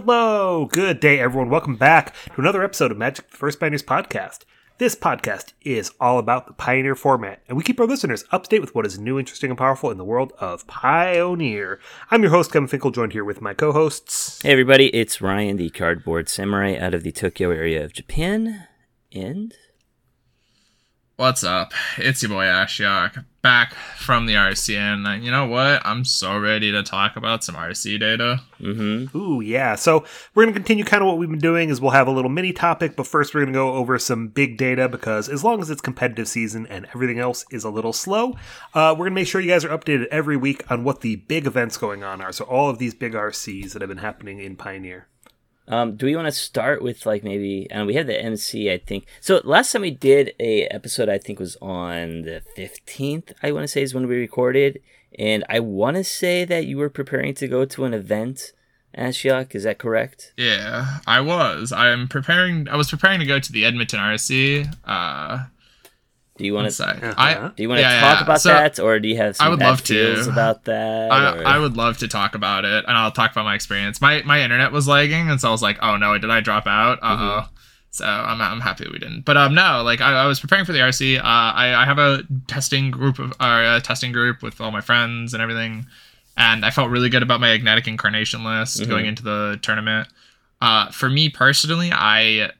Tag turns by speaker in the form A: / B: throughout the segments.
A: Hello, good day, everyone. Welcome back to another episode of Magic the First Pioneers podcast. This podcast is all about the Pioneer format, and we keep our listeners up to date with what is new, interesting, and powerful in the world of Pioneer. I'm your host, Kevin Finkel, joined here with my co hosts.
B: Hey, everybody, it's Ryan, the cardboard samurai out of the Tokyo area of Japan. And
C: What's up? It's your boy Ashiok, back from the RC, and you know what? I'm so ready to talk about some RC data.
B: mm-hmm.
A: Ooh, yeah. So we're going to continue kind of what we've been doing is we'll have a little mini topic, but first we're going to go over some big data because as long as it's competitive season and everything else is a little slow, uh, we're going to make sure you guys are updated every week on what the big events going on are. So all of these big RCs that have been happening in Pioneer.
B: Um, do we want to start with like maybe? And we have the MC, I think. So last time we did a episode, I think was on the fifteenth. I want to say is when we recorded, and I want to say that you were preparing to go to an event. Ashiok, is that correct?
C: Yeah, I was. I'm preparing. I was preparing to go to the Edmonton RSC. Uh,
B: Do you want to?
C: say
A: Uh-huh.
C: I.
B: Do you want to
C: yeah,
B: talk
C: yeah.
B: about
C: So,
B: that, or do you have some
C: I would love to.
B: about that?
C: I,
B: or-
C: I would love to talk about it, and I'll talk about my experience. My my internet was lagging, and so I was like, "Oh no, did I drop out?" Uh oh.
B: Mm-hmm.
C: So I'm I'm happy we didn't. But um no, like I, I was preparing for the RC. Uh, I I have a testing group of or a testing group with all my friends and everything, and I felt really good about my Agnetic Incarnation list
B: Mhm.
C: going into the tournament. Uh, for me personally, I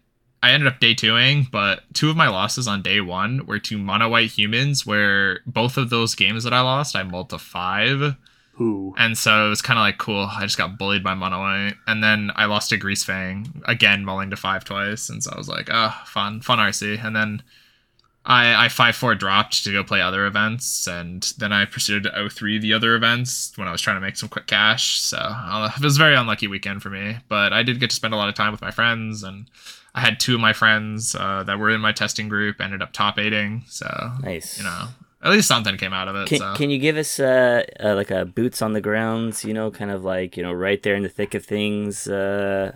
C: I ended up day twoing, but two of my losses on day one were to mono white humans, where both of those games that I lost, I mulled to five.
A: Ooh.
C: And so it was kind of like cool. I just got bullied by Mono White, and then I lost to Greasefang again, mulling to five twice. And so I was like, ah, fun, fun RC. And then I I five four dropped to go play other events, and then I proceeded to 0-3 the other events when I was trying to make some quick cash. So uh, it was a very unlucky weekend for me, but I did get to spend a lot of time with my friends, and I had two of my friends uh, that were in my testing group ended up top eighting. So
B: nice.
C: you know, at least something came out of it.
B: Can,
C: so.
B: can you give us uh, uh, like a boots on the grounds, you know, kind of like, you know, right there in the thick of things, uh,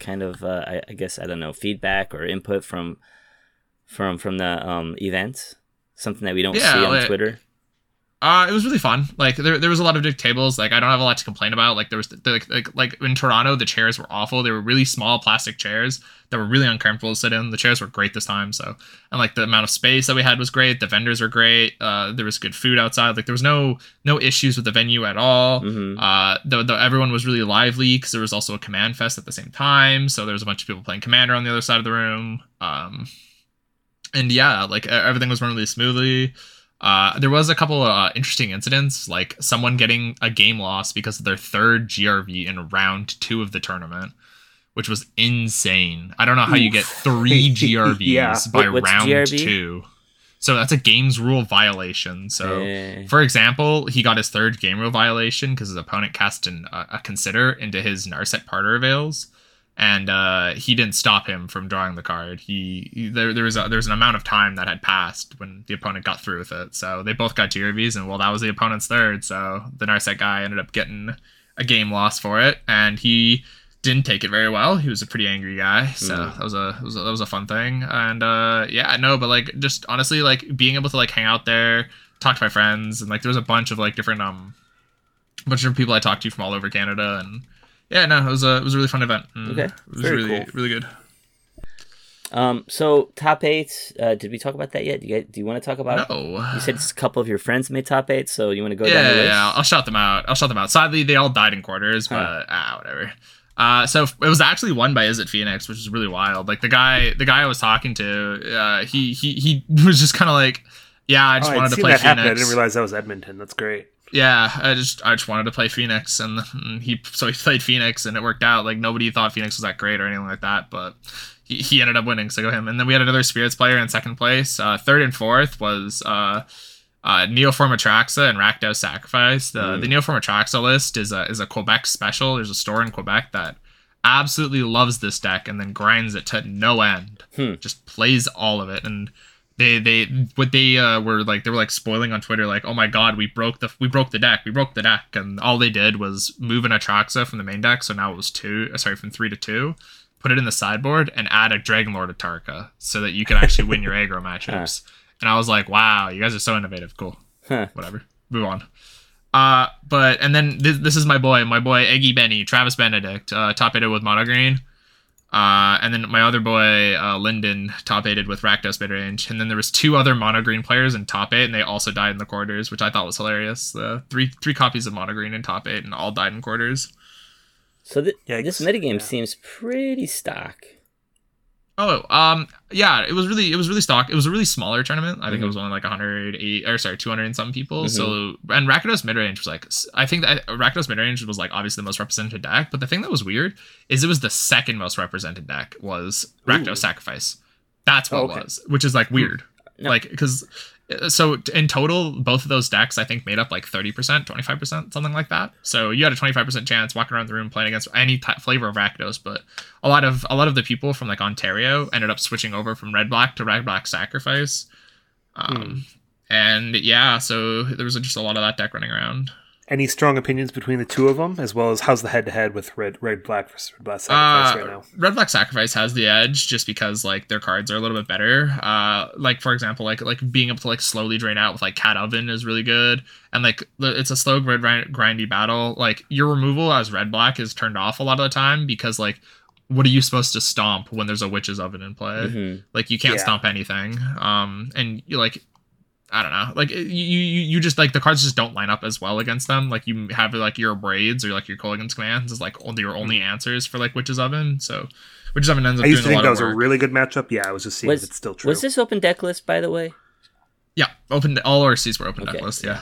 B: kind of, uh, I, I guess, I don't know, feedback or input from from from the um, event? Something that we don't
C: Yeah,
B: see on
C: like-
B: Twitter.
C: Uh, it was really fun. Like there, there was a lot of big tables. Like I don't have a lot to complain about. Like there was like, like like in Toronto, the chairs were awful. They were really small plastic chairs that were really uncomfortable to sit in. The chairs were great this time. So and like the amount of space that we had was great. The vendors were great. Uh, there was good food outside. Like there was no no issues with the venue at all.
B: hmm
C: Uh, the, the everyone was really lively because there was also a command fest at the same time. So there was a bunch of people playing commander on the other side of the room. Um, and yeah, like everything was running really smoothly. Uh, there was a couple of uh, interesting incidents, like someone getting a game loss because of their third GRV in round two of the tournament, which was insane. I don't know how you get three GRVs
A: Yeah.
C: by
B: Wait,
C: round
B: GRV?
C: two. So that's a games rule violation. So.
B: Eh,
C: For example, he got his third game rule violation because his opponent cast an, uh, a consider into his Narset Parter Veils, and uh, he didn't stop him from drawing the card. He, he- there there was a, there was an amount of time that had passed when the opponent got through with it. So they both got GRVs, and well, that was the opponent's third. So the Narset guy ended up getting a game loss for it, and he didn't take it very well. He was a pretty angry guy, so
B: Mm.
C: that was a, that was a that was a fun thing. And uh, yeah, no, but like just honestly, like being able to like hang out there, talk to my friends, and like there was a bunch of like different um, bunch of people I talked to from all over Canada, and yeah, no, it was a it was a really fun event.
B: Okay,
C: it was
A: very
C: really
A: cool.
C: really good.
B: Um, so top eight, uh, did we talk about that yet? Do you, guys- do you want to talk about?
C: No,
B: You said a couple of your friends made top eight, so you want to go
C: yeah,
B: down the
C: yeah,
B: list?
C: yeah, I'll shout them out. I'll shout them out. Sadly, they all died in quarters, but
B: Huh.
C: ah, whatever. Uh, so it was actually won by Izzet Phoenix, which is really wild. Like the guy, the guy I was talking to, uh, he he he was just kind of like, yeah, I just
A: Oh, I'd
C: wanted to play
A: that happen. I didn't realize that was Edmonton. That's great.
C: Yeah, I just I just wanted to play Phoenix, and, and he so he played Phoenix, and it worked out. Like nobody thought Phoenix was that great or anything like that, but he, he ended up winning. So go him. And then we had another Spirits player in second place. Uh, third and fourth was uh, uh, Neoform Atraxa and Rakdos Sacrifice. The
B: Mm.
C: the Neoform Atraxa list is a is a Quebec special. There's a store in Quebec that absolutely loves this deck and then grinds it to no end.
B: Hmm.
C: Just plays all of it and they they what they uh, were like they were like spoiling on Twitter like oh my god we broke the we broke the deck we broke the deck. And all they did was move an Atraxa from the main deck so now it was two uh, sorry from three to two put it in the sideboard and add a Dragonlord Atarka so that you can actually win your aggro matchups. And I was like wow you guys are so innovative. Cool.
B: Huh.
C: whatever. Move on. Uh, but and then this, this is my boy, my boy Eggy Benny, Travis Benedict, uh, top aided with mono green. Uh, and then my other boy uh, Lyndon top aided with Rakdos mid range, and then there was two other mono green players in top eight, and they also died in the quarters, which I thought was hilarious. The three three copies of mono green in top eight, and all died in quarters.
B: So th- this metagame
A: Yeah.
B: seems pretty stock.
C: Oh, um, yeah, it was really, it was really stock. It was a really smaller tournament. I think
B: Mhm.
C: it was only like 108 or sorry, 200 and some people. So, and Rakdos mid range was like, I think that Rakdos mid range was like obviously the most represented deck. But the thing that was weird is it was the second most represented deck was Rakdos
A: Ooh.
C: Sacrifice. That's what
A: Oh,
C: it was, which is like weird.
B: No.
C: Like, because so in total, both of those decks I think made up like 30%, 25%, something like that. So you had a 25% chance walking around the room playing against any ty flavor of Rakdos, but a lot of a lot of the people from like Ontario ended up switching over from red black to red black sacrifice. Um, and yeah, so there was just a lot of that deck running around.
A: Any strong opinions between the two of them, as well as how's the head to head with red, red, black versus red, black sacrifice
C: Uh,
A: right now?
C: Red Black Sacrifice has the edge just because like their cards are a little bit better. Uh, like for example, like like being able to like slowly drain out with like Cat Oven is really good, and like the, it's a slow grind, grindy battle. Like your removal as Red Black is turned off a lot of the time because like what are you supposed to stomp when there's a Witch's Oven in play?
B: Mhm.
C: Like you can't
A: Yeah.
C: stomp anything. Um, and you like. I don't know. Like you, you, you just like the cards just don't line up as well against them. Like you have like your braids or like your Kolaghan's commands is like only your only answers for like Witch's Oven. So Witch's Oven ends up
A: I used to think that
C: of
A: was a really good matchup. Yeah, I was just seeing
B: Was-
A: if it's still true.
B: Was this open deck list, by the way?
C: yeah, open all our seats were open
B: Okay.
C: deck list. Yeah,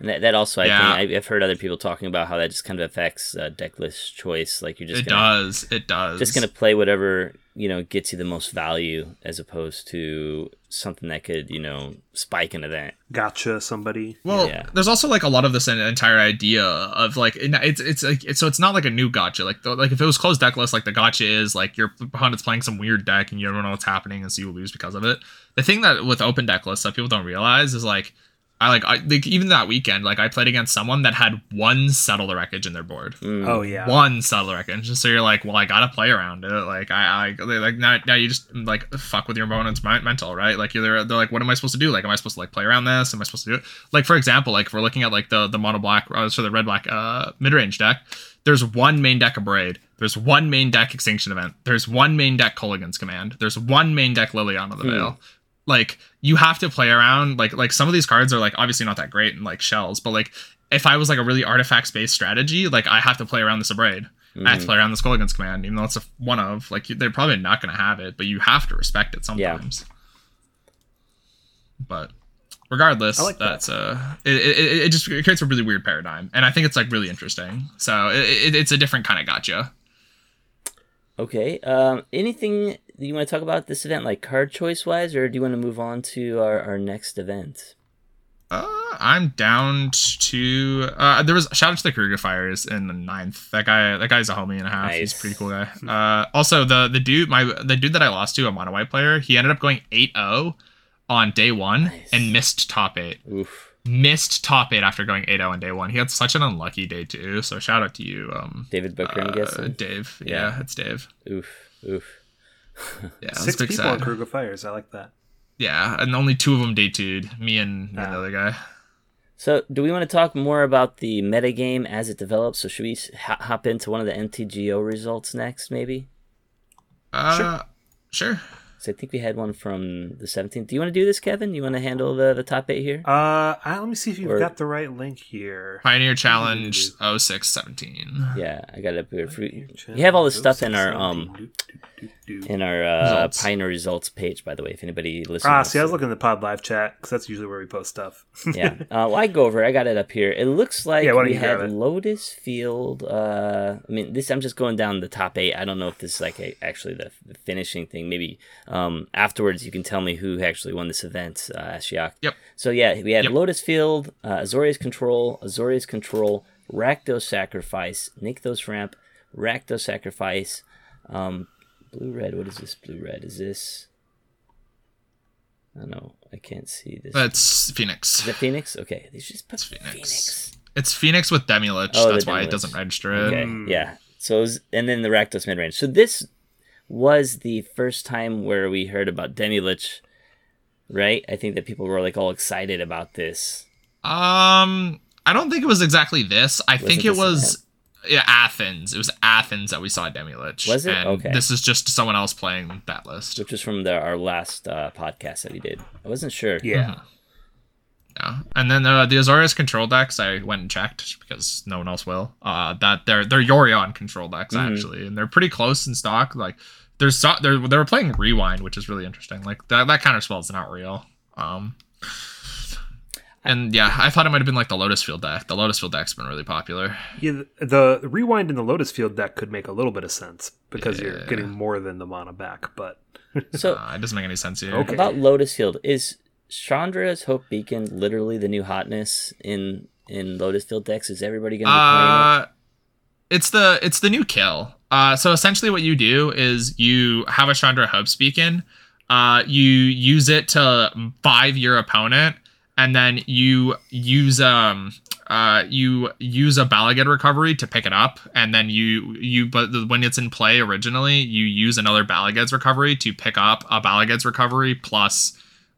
B: And that, that also, I
C: Yeah.
B: think, I- I've heard other people talking about how that just kind of affects uh, deck list choice. Like you're just
C: it
B: gonna,
C: does. It does.
B: just gonna play whatever you know gets you the most value, as opposed to something that could you know spike into that.
A: Gotcha, somebody.
C: Well,
B: Yeah.
C: there's also like a lot of this en- entire idea of like it's it's like it's, so it's not like a new gotcha. Like the, like if it was closed deck list, like the gotcha is like your opponent's playing some weird deck and you don't know what's happening, and so you lose because of it. The thing that with open deck lists that people don't realize is like I like I like even that weekend, like I played against someone that had one settle the wreckage in their board.
B: Mm.
A: Oh yeah.
C: One settle the wreckage. So you're like, well, I gotta play around it. Like I, I like now, now you just like fuck with your opponent's mental, right? Like you're they're like, what am I supposed to do? Like, am I supposed to like play around this? Am I supposed to do it? Like for example, like if we're looking at like the the mono black, uh, so the red black uh mid range deck. There's one main deck of Braid. There's one main deck Extinction Event. There's one main deck Kolaghan's Command. There's one main deck Liliana the
B: Hmm.
C: Veil. Like you have to play around. Like like some of these cards are like obviously not that great in like shells, but like if I was like a really artifacts based strategy, like I have to play around this Abrade. I have to
B: Mhm.
C: play around this Kolaghan's command, even though it's a one of. Like they're probably not going to have it, but you have to respect it sometimes. yeah. But regardless,
A: like that.
C: that's uh, it, it, it just it creates a really weird paradigm, and I think it's like really interesting. So it, it, it's a different kind of gotcha.
B: Okay. Um, anything you want to talk about this event, like card choice wise, or do you want to move on to our, our next event?
C: Uh, I'm down to. Uh, there was shout out to the Keruga Fires in the ninth. That guy, that guy's a homie and a half. He's a pretty cool guy. Uh, also the the dude, my the dude that I lost to, a mono white player, he ended up going 8-0 on day one
B: Nice.
C: and missed top eight.
B: Oof.
C: Missed top eight after going 8-0 on day one. He had such an unlucky day two. So shout out to you, um,
B: David Booker, I'm
C: uh,
B: guessing.
C: Dave.
B: Yeah.
C: Yeah, it's Dave.
B: Oof. Oof.
C: Yeah, it was
A: Six
C: big
A: people
C: sad.
A: on Keruga Fires. I like that.
C: Yeah, and only two of them day two'd. Me and, and the
A: Ah.
C: other guy.
B: So, do we want to talk more about the metagame as it develops? So, should we hop into one of the MTGO results next, maybe?
C: Uh, sure.
B: So, I think we had one from the 17th. Do you want to do this, Kevin? You want to handle the, the top eight here?
A: Uh, let me see if you've
B: Or-
A: got the right link here.
C: Pioneer Challenge 0617.
B: Yeah, I got it up here. For, you have all this stuff in our um in our uh,
C: Results.
B: Pioneer results page, by the way. If anybody listens,
A: Ah, see, I was looking at the Pod Live chat because that's usually where we post stuff.
B: yeah. Uh, well, I go over. it. I got it up here. It looks like
A: Yeah,
B: we
A: you
B: had? Lotus Field. Uh, I mean, this. I'm just going down the top eight. I don't know if this is like a, actually the, the finishing thing. Maybe um, afterwards you can tell me who actually won this event. Uh, Ashiok.
C: Yep.
B: So yeah, we had
C: Yep.
B: Lotus Field, uh, Azorius Control, Azorius Control, Rakdos Sacrifice, Nykthos Ramp, Rakdos Sacrifice, um, Blue Red. What is this? Blue Red. Is this? I don't know. I can't see this.
C: That's Phoenix.
B: Is it Phoenix? Okay, they just put
C: It's Phoenix.
B: Phoenix.
C: It's Phoenix with Demilich.
B: Oh,
C: That's why it doesn't register it.
B: Okay, yeah. So, it was, and then the Rakdos mid range. So this was the first time where we heard about Demilich, right? I think that people were like all excited about this.
C: Um, I don't think it was exactly this. I
B: Was
C: think
B: it
C: it was yeah, Athens. It was Athens that we saw Demilich.
B: Was it?
C: And
B: Okay.
C: This is just someone else playing that list.
B: which was from the, our last uh, podcast that we did. I wasn't sure.
A: Yeah.
C: Yeah. And then uh, the Azorius control decks, I went and checked because no one else will. Uh, that they're they're Yorion control decks
B: Mhm.
C: actually, and they're pretty close in stock. Like there's so, they're they were playing Rewind, which is really interesting. Like that that counter spell is not real. Um. And yeah, I thought it might have been like the Lotus Field deck. The Lotus Field deck's been really popular.
A: Yeah, the the rewind in the Lotus Field deck could make a little bit of sense because you're getting more than the mana back, but
B: So
C: Uh, it doesn't make any sense here.
A: Okay.
B: about Lotus Field, is Chandra's Hope Beacon literally the new hotness in in Lotus Field decks? Is everybody going to be playing it?
C: Uh, it's the it's the new kill. Uh, so essentially, what you do is you have a Chandra Hope Beacon. Uh, you use it to five your opponent, and then you use um uh you use a Bala Ged recovery to pick it up, and then you you but when it's in play originally, you use another Bala Ged's recovery to pick up a Bala Ged's recovery plus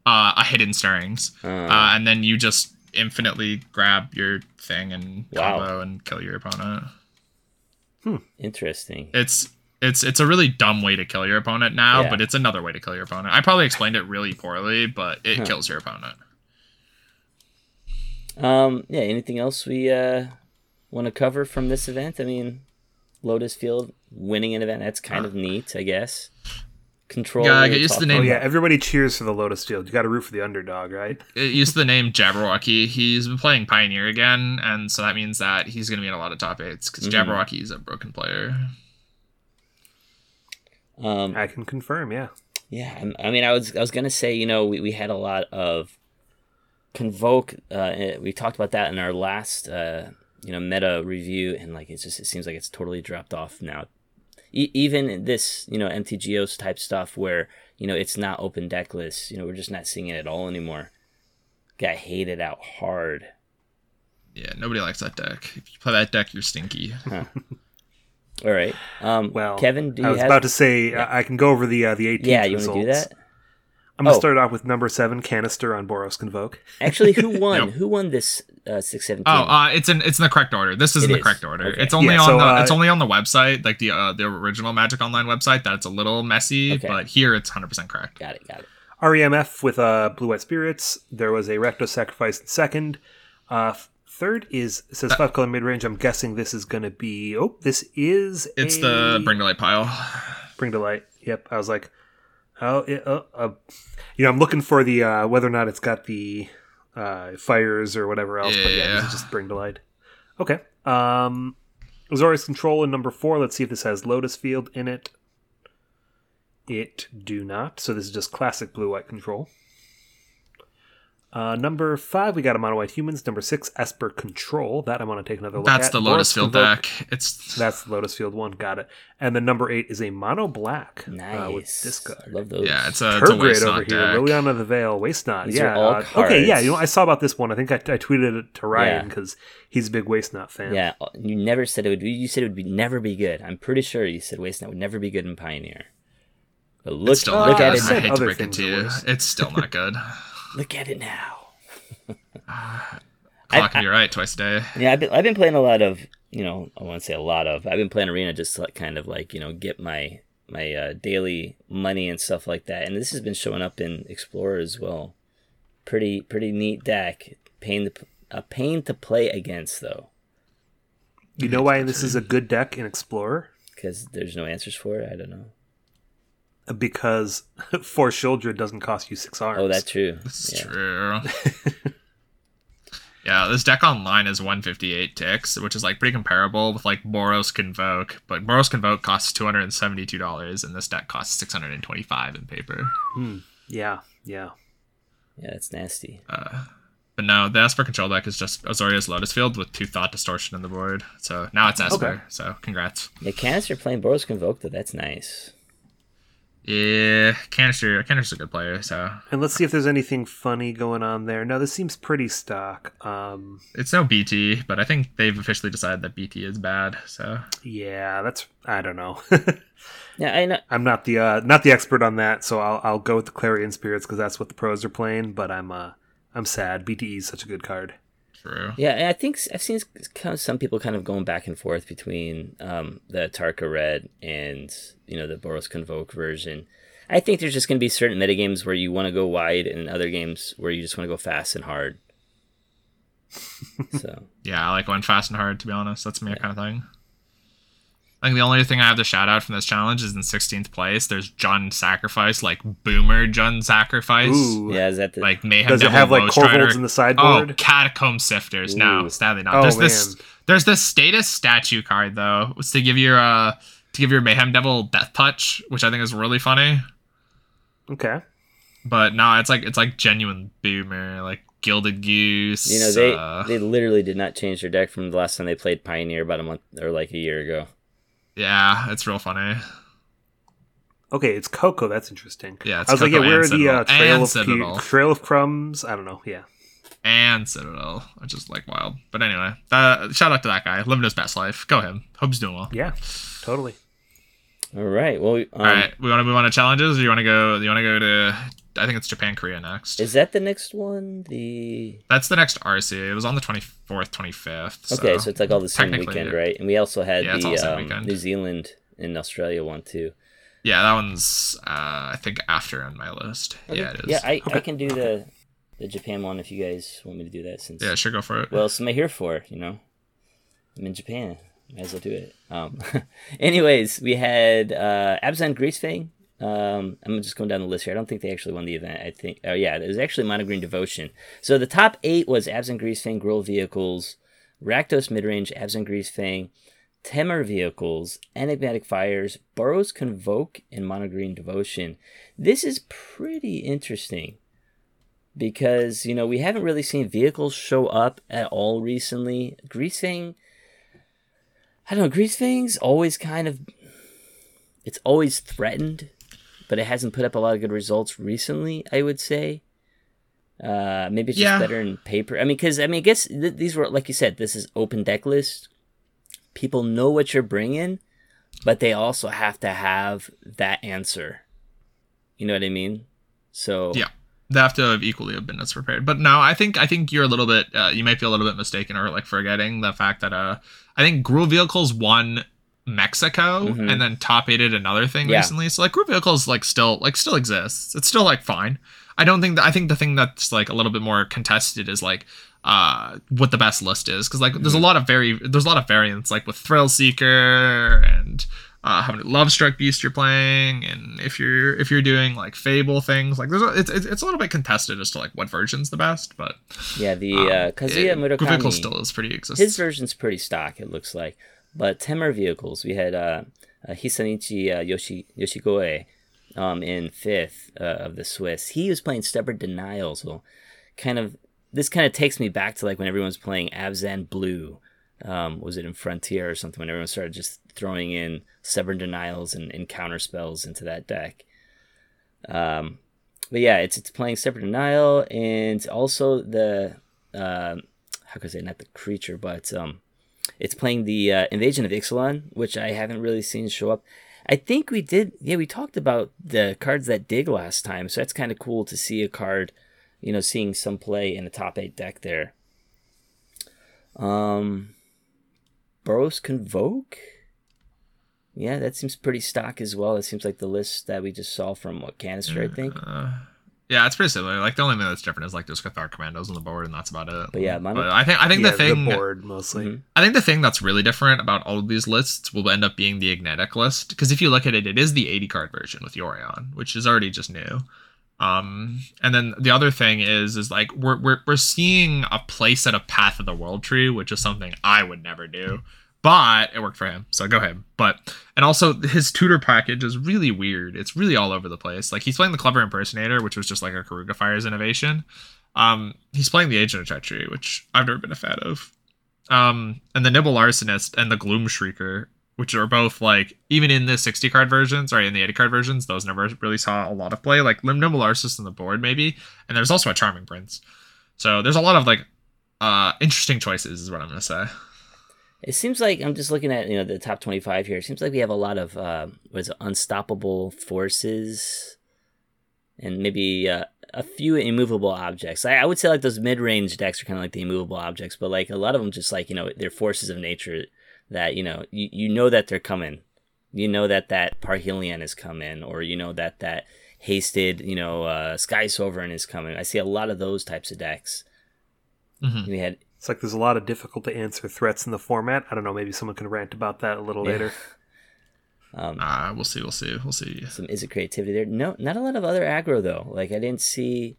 C: uh, a Hidden Strings
B: Uh,
C: uh, and then you just infinitely grab your thing and
B: Wow.
C: combo and kill your opponent. Hmm.
B: interesting.
C: It's it's it's a really dumb way to kill your opponent now,
B: Yeah.
C: but it's another way to kill your opponent. I probably explained it really poorly, but it
B: Huh.
C: kills your opponent.
B: Um, yeah. Anything else we uh, want to cover from this event? I mean, Lotus Field winning an event that's kind of neat, I guess. Control.
C: Yeah,
B: we
C: get used to the
B: talking
A: oh
C: name-
A: yeah, everybody cheers for the Lotus Field. You got to root for the underdog, right?
C: It used the name Jabberwocky. He's been playing Pioneer again, and so that means that he's going to be in a lot of top eights because
B: Mhm.
C: Jabberwocky is a broken player.
B: Um,
A: I can confirm. Yeah.
B: Yeah, I'm- I mean, I was I was gonna say, you know, we, we had a lot of convoke. Uh, we talked about that in our last, uh, you know, meta review, and like it's just it seems like it's totally dropped off now. E- even this, you know, MTGOs type stuff where you know it's not open deck lists. You know, we're just not seeing it at all anymore. Got hated out hard.
C: Yeah, nobody likes that deck. If you play that deck, you're stinky.
B: All right, um,
A: Well,
B: Kevin, do you
A: I was
B: have?
A: about to say I I can go over the uh, the 18th
B: yeah, you want to do that?
A: I'm gonna
B: Oh.
A: start off with number seven canister on Boros Convoke.
B: Actually, who won?
C: Nope.
B: Who won this uh, six seventeen?
C: Oh, uh, it's in it's in the correct order. This is
B: It
C: in the
B: is.
C: correct order.
B: Okay.
C: It's only
A: Yeah,
C: on
A: so,
C: the
A: uh,
C: it's only on the website, like the uh, the original Magic Online website. That's a little messy,
B: Okay.
C: but here it's hundred percent correct.
B: got it, got it.
A: REMF with uh, Blue White Spirits. There was a Rakdos Sacrifice in second. Uh, third is it says five color mid range. I'm guessing this is going to be. Oh, this is.
C: It's
A: a
C: the Bring to Light pile.
A: Bring to Light. Yep. I was like, oh, it, uh, uh, you know, I'm looking for the uh, whether or not it's got the uh, fires or whatever else. But yeah, this
C: Yeah.
A: is just Bring to Light. Okay. Um, Azorius Control in number four. Let's see if this has Lotus Field in it. It do not. So this is just classic blue white control. Uh, number five, we got a mono white humans. Number six, Esper Control. That I want to take another look
C: That's
A: at.
C: the Lotus Field
A: Convoke,
C: deck. It's
A: That's the Lotus Field one. Got it. And then number eight is a mono black
B: Nice.
A: uh, with discard.
B: Love those.
C: yeah, it's a it's a waste
A: over
C: not
A: here.
C: deck.
A: Liliana of the Veil, Waste Not.
B: These
A: yeah.
B: are all
A: uh, okay, yeah. You know, I saw about this one. I think I, I tweeted it to Ryan
B: Yeah.
A: because he's a big Waste Not fan.
B: Yeah, you never said it would. Be, you said it would be never be good. I'm pretty sure you said Wasteland would never be good in Pioneer. But look,
C: It's still
A: Uh,
B: look
C: not
B: at
C: good.
B: it.
A: I
C: I
A: said
B: Now.
C: hate to break it to you. It's still not good.
B: Look at it now.
C: Clock can be right twice a day.
B: Yeah, I've been, I've been playing a lot of, you know, I want to say a lot of. I've been playing Arena just to like, kind of like, you know, get my my uh, daily money and stuff like that. And this has been showing up in Explorer as well. Pretty pretty neat deck. Pain to p- a pain to play against though,
A: You know why this is a good deck in Explorer?
B: because there's no answers for it. I don't know.
A: Because Four Shieldred doesn't cost you six arms.
B: Oh, that's true.
C: That's
B: Yeah.
C: true. yeah, this deck online is 158 ticks, which is like pretty comparable with like Boros Convoke, but Boros Convoke costs $272 and this deck costs 625 in paper.
A: Yeah, yeah.
B: Yeah, that's nasty.
C: Uh, but no, the Esper control deck is just Azorius Lotus Field with two Thought Distortion in the board. So now it's Esper.
A: Okay.
C: So congrats.
B: Yeah, Canister playing Boros Convoke though. That's nice.
C: Yeah, Canister. Canister's a good player. So
A: And let's see if there's anything funny going on there. No, this seems pretty stock. Um,
C: it's no BT, but I think they've officially decided that BT is bad. So
A: yeah, that's I don't know.
B: Yeah, I know.
A: I'm not the uh, not the expert on that, so I'll I'll go with the Clarion Spirits because that's what the pros are playing. But I'm uh I'm sad. BTE is such a good card.
C: True.
B: Yeah, and I think I've seen kind of some people kind of going back and forth between um, the Tarka Red and you know the Boros Convoke version. I think there's just going to be certain metagames where you want to go wide, and other games where you just want to go fast and hard. so
C: Yeah, I like going fast and hard. To be honest, that's me kind of thing. I think the only thing I have to shout out from this challenge is in 16th place. There's Jund Sacrifice, like Boomer Jund Sacrifice,
A: Ooh.
B: yeah, is that the
C: like Mayhem.
A: Does it
C: Devil
A: have like
C: Low
A: Korvolds in the sideboard?
C: Oh,
A: sideboard?
C: Catacomb Sifters. No, sadly not.
A: Oh,
C: there's this.
A: man.
C: There's this status statue card though. It's to give your uh to give your Mayhem Devil Death Touch, which I think is really funny.
A: Okay.
C: But no, it's like it's like genuine Boomer, like Gilded Goose.
B: you know they
C: uh,
B: they literally did not change their deck from the last time they played Pioneer about a month or like a year ago.
C: Yeah, it's real funny.
A: Okay, it's Coco. That's interesting.
C: Yeah, it's
A: I was like, yeah,
C: Coco
A: where
C: and
A: are the uh, trail
C: And
A: of
C: Citadel.
A: trail of crumbs? I don't know. Yeah.
C: and Citadel, which is like wild. But anyway, uh, shout out to that guy, living his best life. Go him. Hope he's doing well.
A: Yeah. Totally.
B: All right, well, um,
C: All right, we want to move on to challenges. Or you want to go? Do you want to go to? I think it's Japan, Korea next.
B: is that the next one? The
C: That's the next RC. It was on the twenty fourth, twenty fifth.
B: okay, so it's like all the same weekend, right? And we also had
C: Yeah, the
B: the um. New Zealand and Australia one too.
C: yeah, that one's uh, I think after on my list. Yeah, it is.
B: Yeah, I, I can do the the Japan one if you guys want me to do that. Since
C: yeah, sure, go for it.
B: what else am I here for? You know, I'm in Japan. Might as well do it. Um, anyways, we had uh, Abzan Greasefang. Um, I'm just going down the list here. I don't think they actually won the event. I think, oh yeah, it was actually Mono Green Devotion. So the top eight was Abzan Greasefang, Gruul Vehicles, Rakdos Midrange, Abzan Greasefang, Temur Vehicles, Enigmatic Fires, Boros Convoke, and Mono Green Devotion. This is pretty interesting because you know we haven't really seen vehicles show up at all recently. Greasefang, I don't know. Greasefang's always kind of, it's always threatened, but it hasn't put up a lot of good results recently. I would say. Uh, maybe it's just
C: Yeah.
B: better in paper. I mean, because I mean, I guess th- these were like you said. This is open deck list. People know what you're bringing, but they also have to have that answer. You know what I mean? So
C: Yeah. They have to have equally have been as prepared. But no, I think I think you're a little bit uh, you might be a little bit mistaken or like forgetting the fact that uh I think Gruel Vehicles won Mexico
B: Mhm.
C: and then top eighted another thing
B: Yeah.
C: recently. So like group Vehicles like still like still exists. It's still like fine. I don't think that I think the thing that's like a little bit more contested is like uh what the best list is because like there's a lot of very there's a lot of variants like with Thrill Seeker and uh, how many Lovestruck Beast you're playing, and if you're if you're doing like Fable things, like there's a, it's it's a little bit contested as to like what version's the best, but
B: yeah, the
C: um,
B: uh, Kazuya Murakami.
C: Still is pretty exists.
B: His version's pretty stock, it looks like. But Temur vehicles, we had uh, uh, Hisanichi uh, Yoshi Yoshikoe um, in fifth uh, of the Swiss. He was playing Stubborn Denial, so kind of this kind of takes me back to like when everyone was playing Abzan Blue. Um, was it in Frontier or something? When everyone started just throwing in Stubborn Denials and, and counter spells into that deck. Um, but yeah, it's it's playing Stubborn Denial and also the um how could I say not the creature, but um, it's playing the uh, Invasion of Ixalan, which I haven't really seen show up. I think we did, yeah, we talked about the cards that dig last time, so that's kind of cool to see a card, you know, seeing some play in the top eight deck there. Um, Boros Convoke, yeah, that seems pretty stock as well. It seems like the list that we just saw from what canister, I think.
C: Uh, yeah, it's pretty similar. Like the only thing that's different is like there's Cathar commandos on the board, and that's about it.
B: But yeah, mono-
C: but I think I think
A: yeah,
C: the thing
A: board mostly.
B: Mhm.
C: I think the thing that's really different about all of these lists will end up being the Ignetic list. Because if you look at it, it is the 80 card version with Yorion, which is already just new. Um, and then the other thing is, is like we're, we're, we're seeing a playset of Path of the World Tree, which is something I would never do. But it worked for him, so go ahead But and also his tutor package is really weird. It's really all over the place. Like he's playing the Clever Impersonator, which was just like a Keruga Fire's innovation. Um, he's playing the Agent of Treachery, which I've never been a fan of um and the nibble arsonist and the gloom shrieker which are both like even in the 60 card versions or in the 80 card versions those never really saw a lot of play like Lim nibble arsonist on the board maybe and there's also a charming prince so there's a lot of like uh interesting choices is what i'm gonna say
B: It seems like I'm just looking at you know the top 25 here. It seems like we have a lot of uh, what is it, unstoppable forces, and maybe uh, a few immovable objects. I, I would say like those mid range decks are kind of like the immovable objects, but like a lot of them just like you know they're forces of nature that you know you, you know that they're coming. You know that that Parhelion is coming, or you know that that hasted you know uh, Sky Sovereign is coming. I see a lot of those types of decks.
C: Mhm.
B: We had
A: It's like there's a lot of difficult to answer threats in the format. I don't know. Maybe someone can rant about that a little
B: Yeah.
A: later.
B: um,
C: Uh, we'll see. We'll see. We'll see.
B: some is it creativity there. No, not a lot of other aggro though. Like I didn't see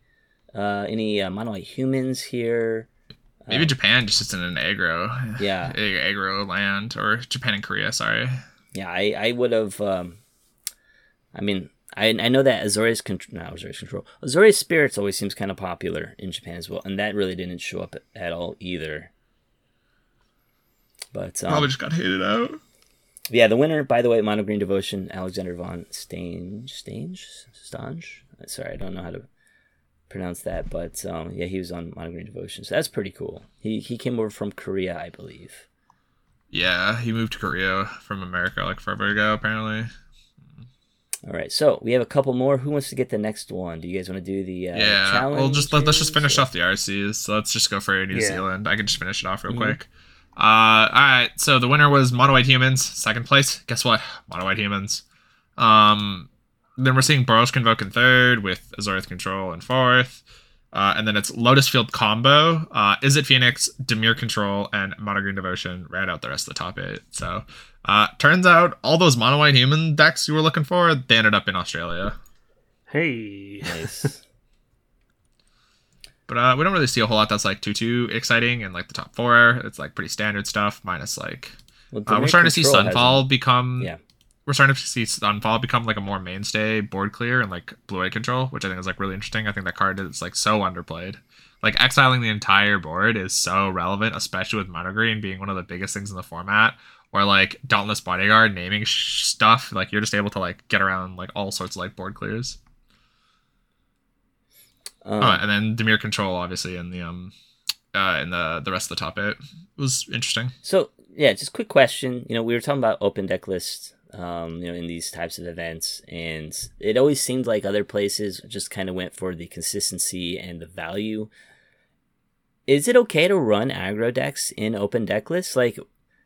B: uh, any uh, mono white humans here.
C: Maybe Japan just isn't an aggro.
B: Yeah.
C: A- aggro land or Japan and Korea. Sorry.
B: Yeah, I, I would have. Um, I mean, I, I know that Azorius control, no, Azorius control, Azorius spirits always seems kind of popular in Japan as well, and that really didn't show up at all either. But um,
C: Probably just got hated out.
B: yeah, the winner, by the way, Mono Green Devotion, Alexander von Stange, Stange, Stange. Sorry, I don't know how to pronounce that, but um, yeah, he was on Mono Green Devotion, so that's pretty cool. He he came over from Korea, I believe.
C: Yeah, he moved to Korea from America like forever ago. Apparently.
B: All right, so we have a couple more. Who wants to get the next one? Do you guys want to do the uh,
C: yeah.
B: challenge?
C: Well, just let, let's just finish
B: or-
C: off the RCs. So let's just go for New
A: Yeah.
C: Zealand. I can just finish it off real
B: Mhm.
C: quick. Uh, all right. So the winner was Mono White Humans. Second place. Guess what? Mono White Humans. Um, then we're seeing Boros Convoke in third with Azorius Control in fourth. Uh, and then it's Lotus Field combo. Uh, Izzet Phoenix, Dimir Control, and Mono Green Devotion round out the rest of the top eight. So, uh, turns out all those Mono White Human decks you were looking for, they ended up in Australia.
A: Hey.
B: Nice.
C: But uh, we don't really see a whole lot that's like too too exciting in like the top four. It's like pretty standard stuff, minus like
B: Well,
C: uh, we're starting to see
B: Control has
C: Sunfall become
B: Yeah.
C: we're starting to see Sunfall become like a more mainstay board clear and like blue eye control, which I think is like really interesting. I think that card is like so underplayed. Like exiling the entire board is so relevant, especially with mono green being one of the biggest things in the format. Or like Dauntless Bodyguard naming sh- stuff, like you're just able to like get around like all sorts of like board clears.
B: Um,
C: oh, and then Dimir Control, obviously, in the um, uh, in the the rest of the top eight was interesting.
B: So yeah, just quick question. You know, we were talking about open deck lists, um, you know, in these types of events, and it always seemed like other places just kind of went for the consistency and the value. Is it okay to run aggro decks in open deck lists? Like,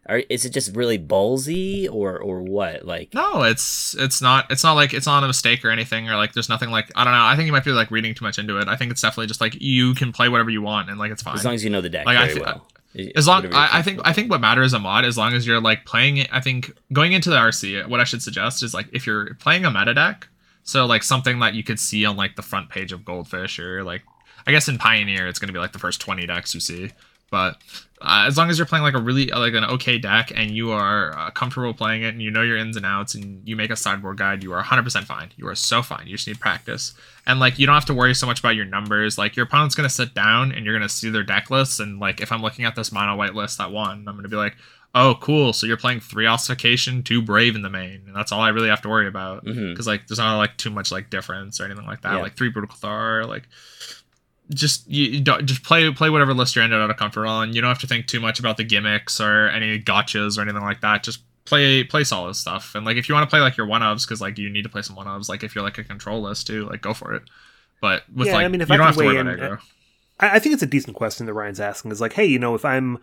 B: are is it just really ballsy or or what? Like,
C: No, it's it's not it's not like it's not a mistake or anything or like there's nothing like I don't know. I think you might be like reading too much into it. I think it's definitely just like you can play whatever you want and like it's fine.
B: as long as you know the deck
C: Like, I thi-
B: well.
C: as long I, I think I think what matters a mod as long as you're like playing it I think going into the RC what I should suggest is like if you're playing a meta deck so like something that you could see on like the front page of Goldfish or like I guess in Pioneer it's going to be like the first 20 decks you see but uh, as long as you're playing like a really like an okay deck and you are uh, comfortable playing it and you know your ins and outs and you make a sideboard guide you are 100% fine. You are so fine. You just need practice. And like you don't have to worry so much about your numbers. Like your opponent's going to sit down and you're going to see their deck lists and like if i'm looking at this mono white list that won i'm going to be like oh cool. So you're playing three ossification two brave in the main. And that's all i really have to worry about
B: Mhm.
C: because like there's not like too much like difference or anything like that.
B: Yeah.
C: like three brutal Cathar, like just you, just play play whatever list you're ended out of comfort on you don't have to think too much about the gimmicks or any gotchas or anything like that. Just play play solid stuff. And like if you want to play like your one ofs because like you need to play some one ofs like if you're like a control list too like go for it. But with
A: Yeah,
C: like
A: I mean, if
C: you
A: I
C: don't have to worry
A: weigh
C: about
A: in,
C: aggro.
A: I, I think it's a decent question that Ryan's asking. Is like, hey, you know, if I'm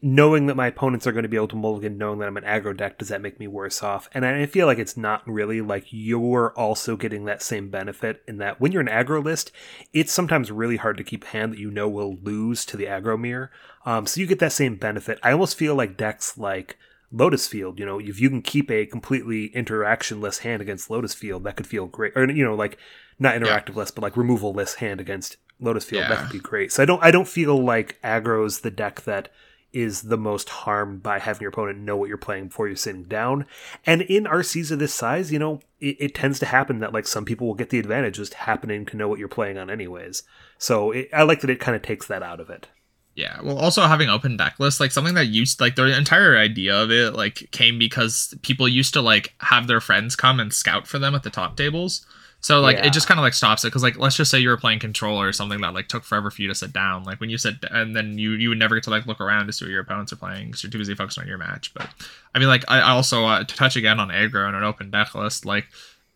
A: knowing that my opponents are going to be able to mulligan, knowing that I'm an aggro deck, does that make me worse off? And I feel like it's not really. Like you're also getting that same benefit in that when you're an aggro list, it's sometimes really hard to keep a hand that you know will lose to the aggro mirror. Um, so you get that same benefit. I almost feel like decks like Lotus Field, you know, if you can keep a completely interactionless hand against Lotus Field, that could feel great. Or you know, like not interactive less, but like removal less hand against Lotus Field, that could be great. So I don't I don't feel like aggro's the deck that is the most harmed by having your opponent know what you're playing before you're sitting down. And in RCs of this size, you know, it, it tends to happen that like some people will get the advantage just happening to know what you're playing on anyways. So it, I like that it kind of takes that out of it.
C: Yeah, well, also having open deck lists, like something that used, like the entire idea of it, like came because people used to like have their friends come and scout for them at the top tables. So like
A: Yeah.
C: it just kind of like stops it because like let's just say you were playing control or something that like took forever for you to sit down. Like when you sit and then you you would never get to like look around to see what your opponents are playing because you're too busy focusing on your match. But I mean like I also uh, to touch again on aggro and an open deck list like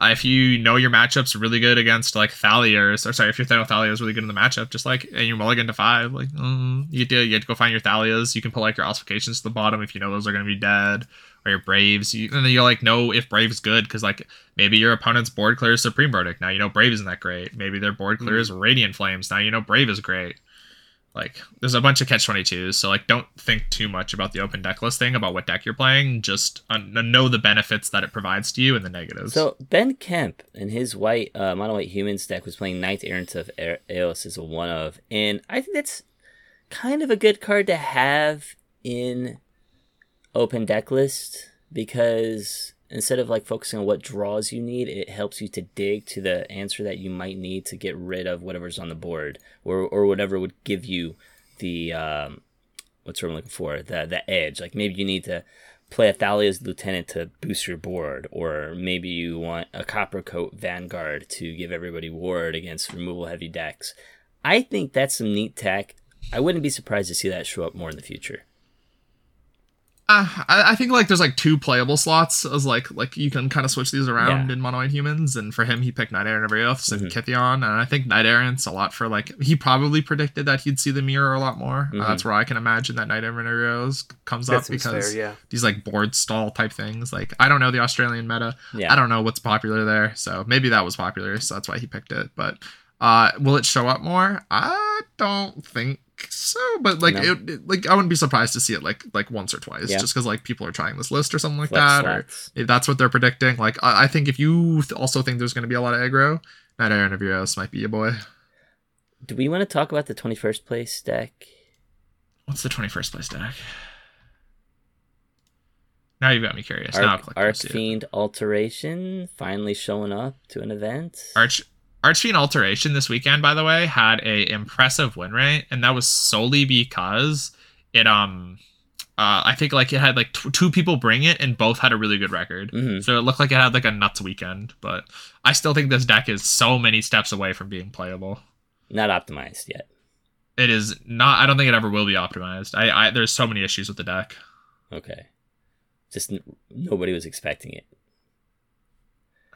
C: if you know your matchup's really good against like Thaliers, or sorry, if your Thalia is really good in the matchup, just like and you're mulligan to five, like mm, you do, you have to go find your Thalias. You can put like your ossifications to the bottom if you know those are going to be dead, or your Braves. You, and then you'll like know if Brave is good because like maybe your opponent's board clears Supreme Verdict. Now you know Brave isn't that great. Maybe their board clears mm-hmm. Radiant Flames. Now you know Brave is great. Like, there's a bunch of catch 22s, so like, don't think too much about the open deck list thing about what deck you're playing. Just uh, know the benefits that it provides to you and the negatives.
B: So Ben Kemp and his white uh, mono white humans deck was playing Knight Errant of Eos as a one of, and I think that's kind of a good card to have in open deck list because instead of like focusing on what draws you need, it helps you to dig to the answer that you might need to get rid of whatever's on the board or or whatever would give you the um, what's what I'm looking for the the edge. Like maybe you need to play a Thalia's Lieutenant to boost your board, or maybe you want a Coppercoat Vanguard to give everybody ward against removal heavy decks. I think that's some neat tech. I wouldn't be surprised to see that show up more in the future.
C: Uh, I, I, think like there's like two playable slots as like like you can kind of switch these around yeah. in mono white humans and for him he picked Knight Errant of Eos and mm-hmm. Kytheon and I think Knight Errant's a lot for like he probably predicted that he'd see the mirror a lot more mm-hmm. uh, that's where I can imagine that Knight Errant of Eos comes that up because fair, yeah. these like board stall type things like I don't know the Australian meta yeah. I don't know what's popular there so maybe that was popular so that's why he picked it but uh will it show up more I don't think so, but like no. it, it, like I wouldn't be surprised to see it like like once or twice, yeah. just because like people are trying this list or something like Flex that, slots. or if that's what they're predicting. Like I, I think if you th- also think there's going to be a lot of aggro, that Errant of Eos might be a boy.
B: Do we want to talk about the twenty first place deck?
C: What's the twenty first place deck? Now you've got me curious.
B: Arc,
C: now
B: Archfiend Alteration finally showing up to an event.
C: Arch Archfiend Alteration this weekend, by the way, had a impressive win rate, and that was solely because it um uh, I think like it had like t- two people bring it and both had a really good record. Mm-hmm. So it looked like it had like a nuts weekend, but I still think this deck is so many steps away from being playable.
B: Not optimized yet.
C: It is not. I don't think it ever will be optimized. I, I there's so many issues with the deck.
B: Okay, just n- nobody was expecting it.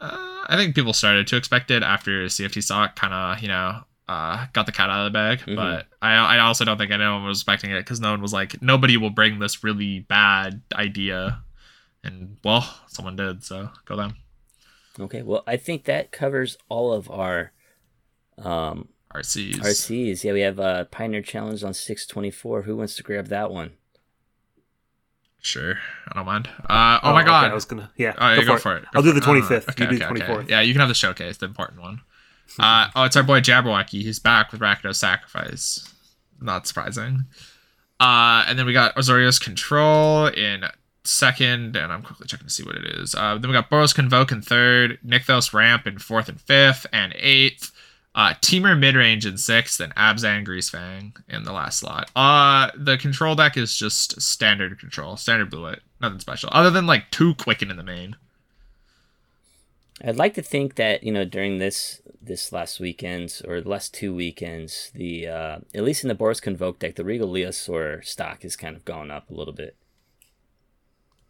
C: Uh, I think people started to expect it after CFT stock kind of, you know, uh, got the cat out of the bag. Mm-hmm. But I, I also don't think anyone was expecting it because no one was like, nobody will bring this really bad idea. And well, someone did, so go them.
B: Okay, well, I think that covers all of our um,
C: RCs.
B: RCs, yeah, we have a Pioneer Challenge on 624. Who wants to grab that one?
C: Sure, I don't mind. Uh, oh, oh, my god,
A: okay, I was gonna yeah.
C: Oh, yeah, go, for, for it. it.
A: I'll do the twenty fifth. Okay, you do the twenty fourth.
C: Okay. Yeah, you can have the showcase, the important one. Uh, oh, it's our boy Jabberwocky. He's back with Rakdos Sacrifice. Not surprising. Uh, and then we got Azorius Control in second, and I'm quickly checking to see what it is. Uh, then we got Boros Convoke in third, Nykthos Ramp in fourth and fifth, and eighth. Uh, Temur midrange in sixth, and Abzan Greasefang in the last slot. Uh, the control deck is just standard control, standard blue white, nothing special, other than like two quicken in the main.
B: I'd like to think that you know during this this last weekend or the last two weekends, the uh, at least in the Boros Convoke deck, the Regal Leosaur stock has kind of gone up a little bit.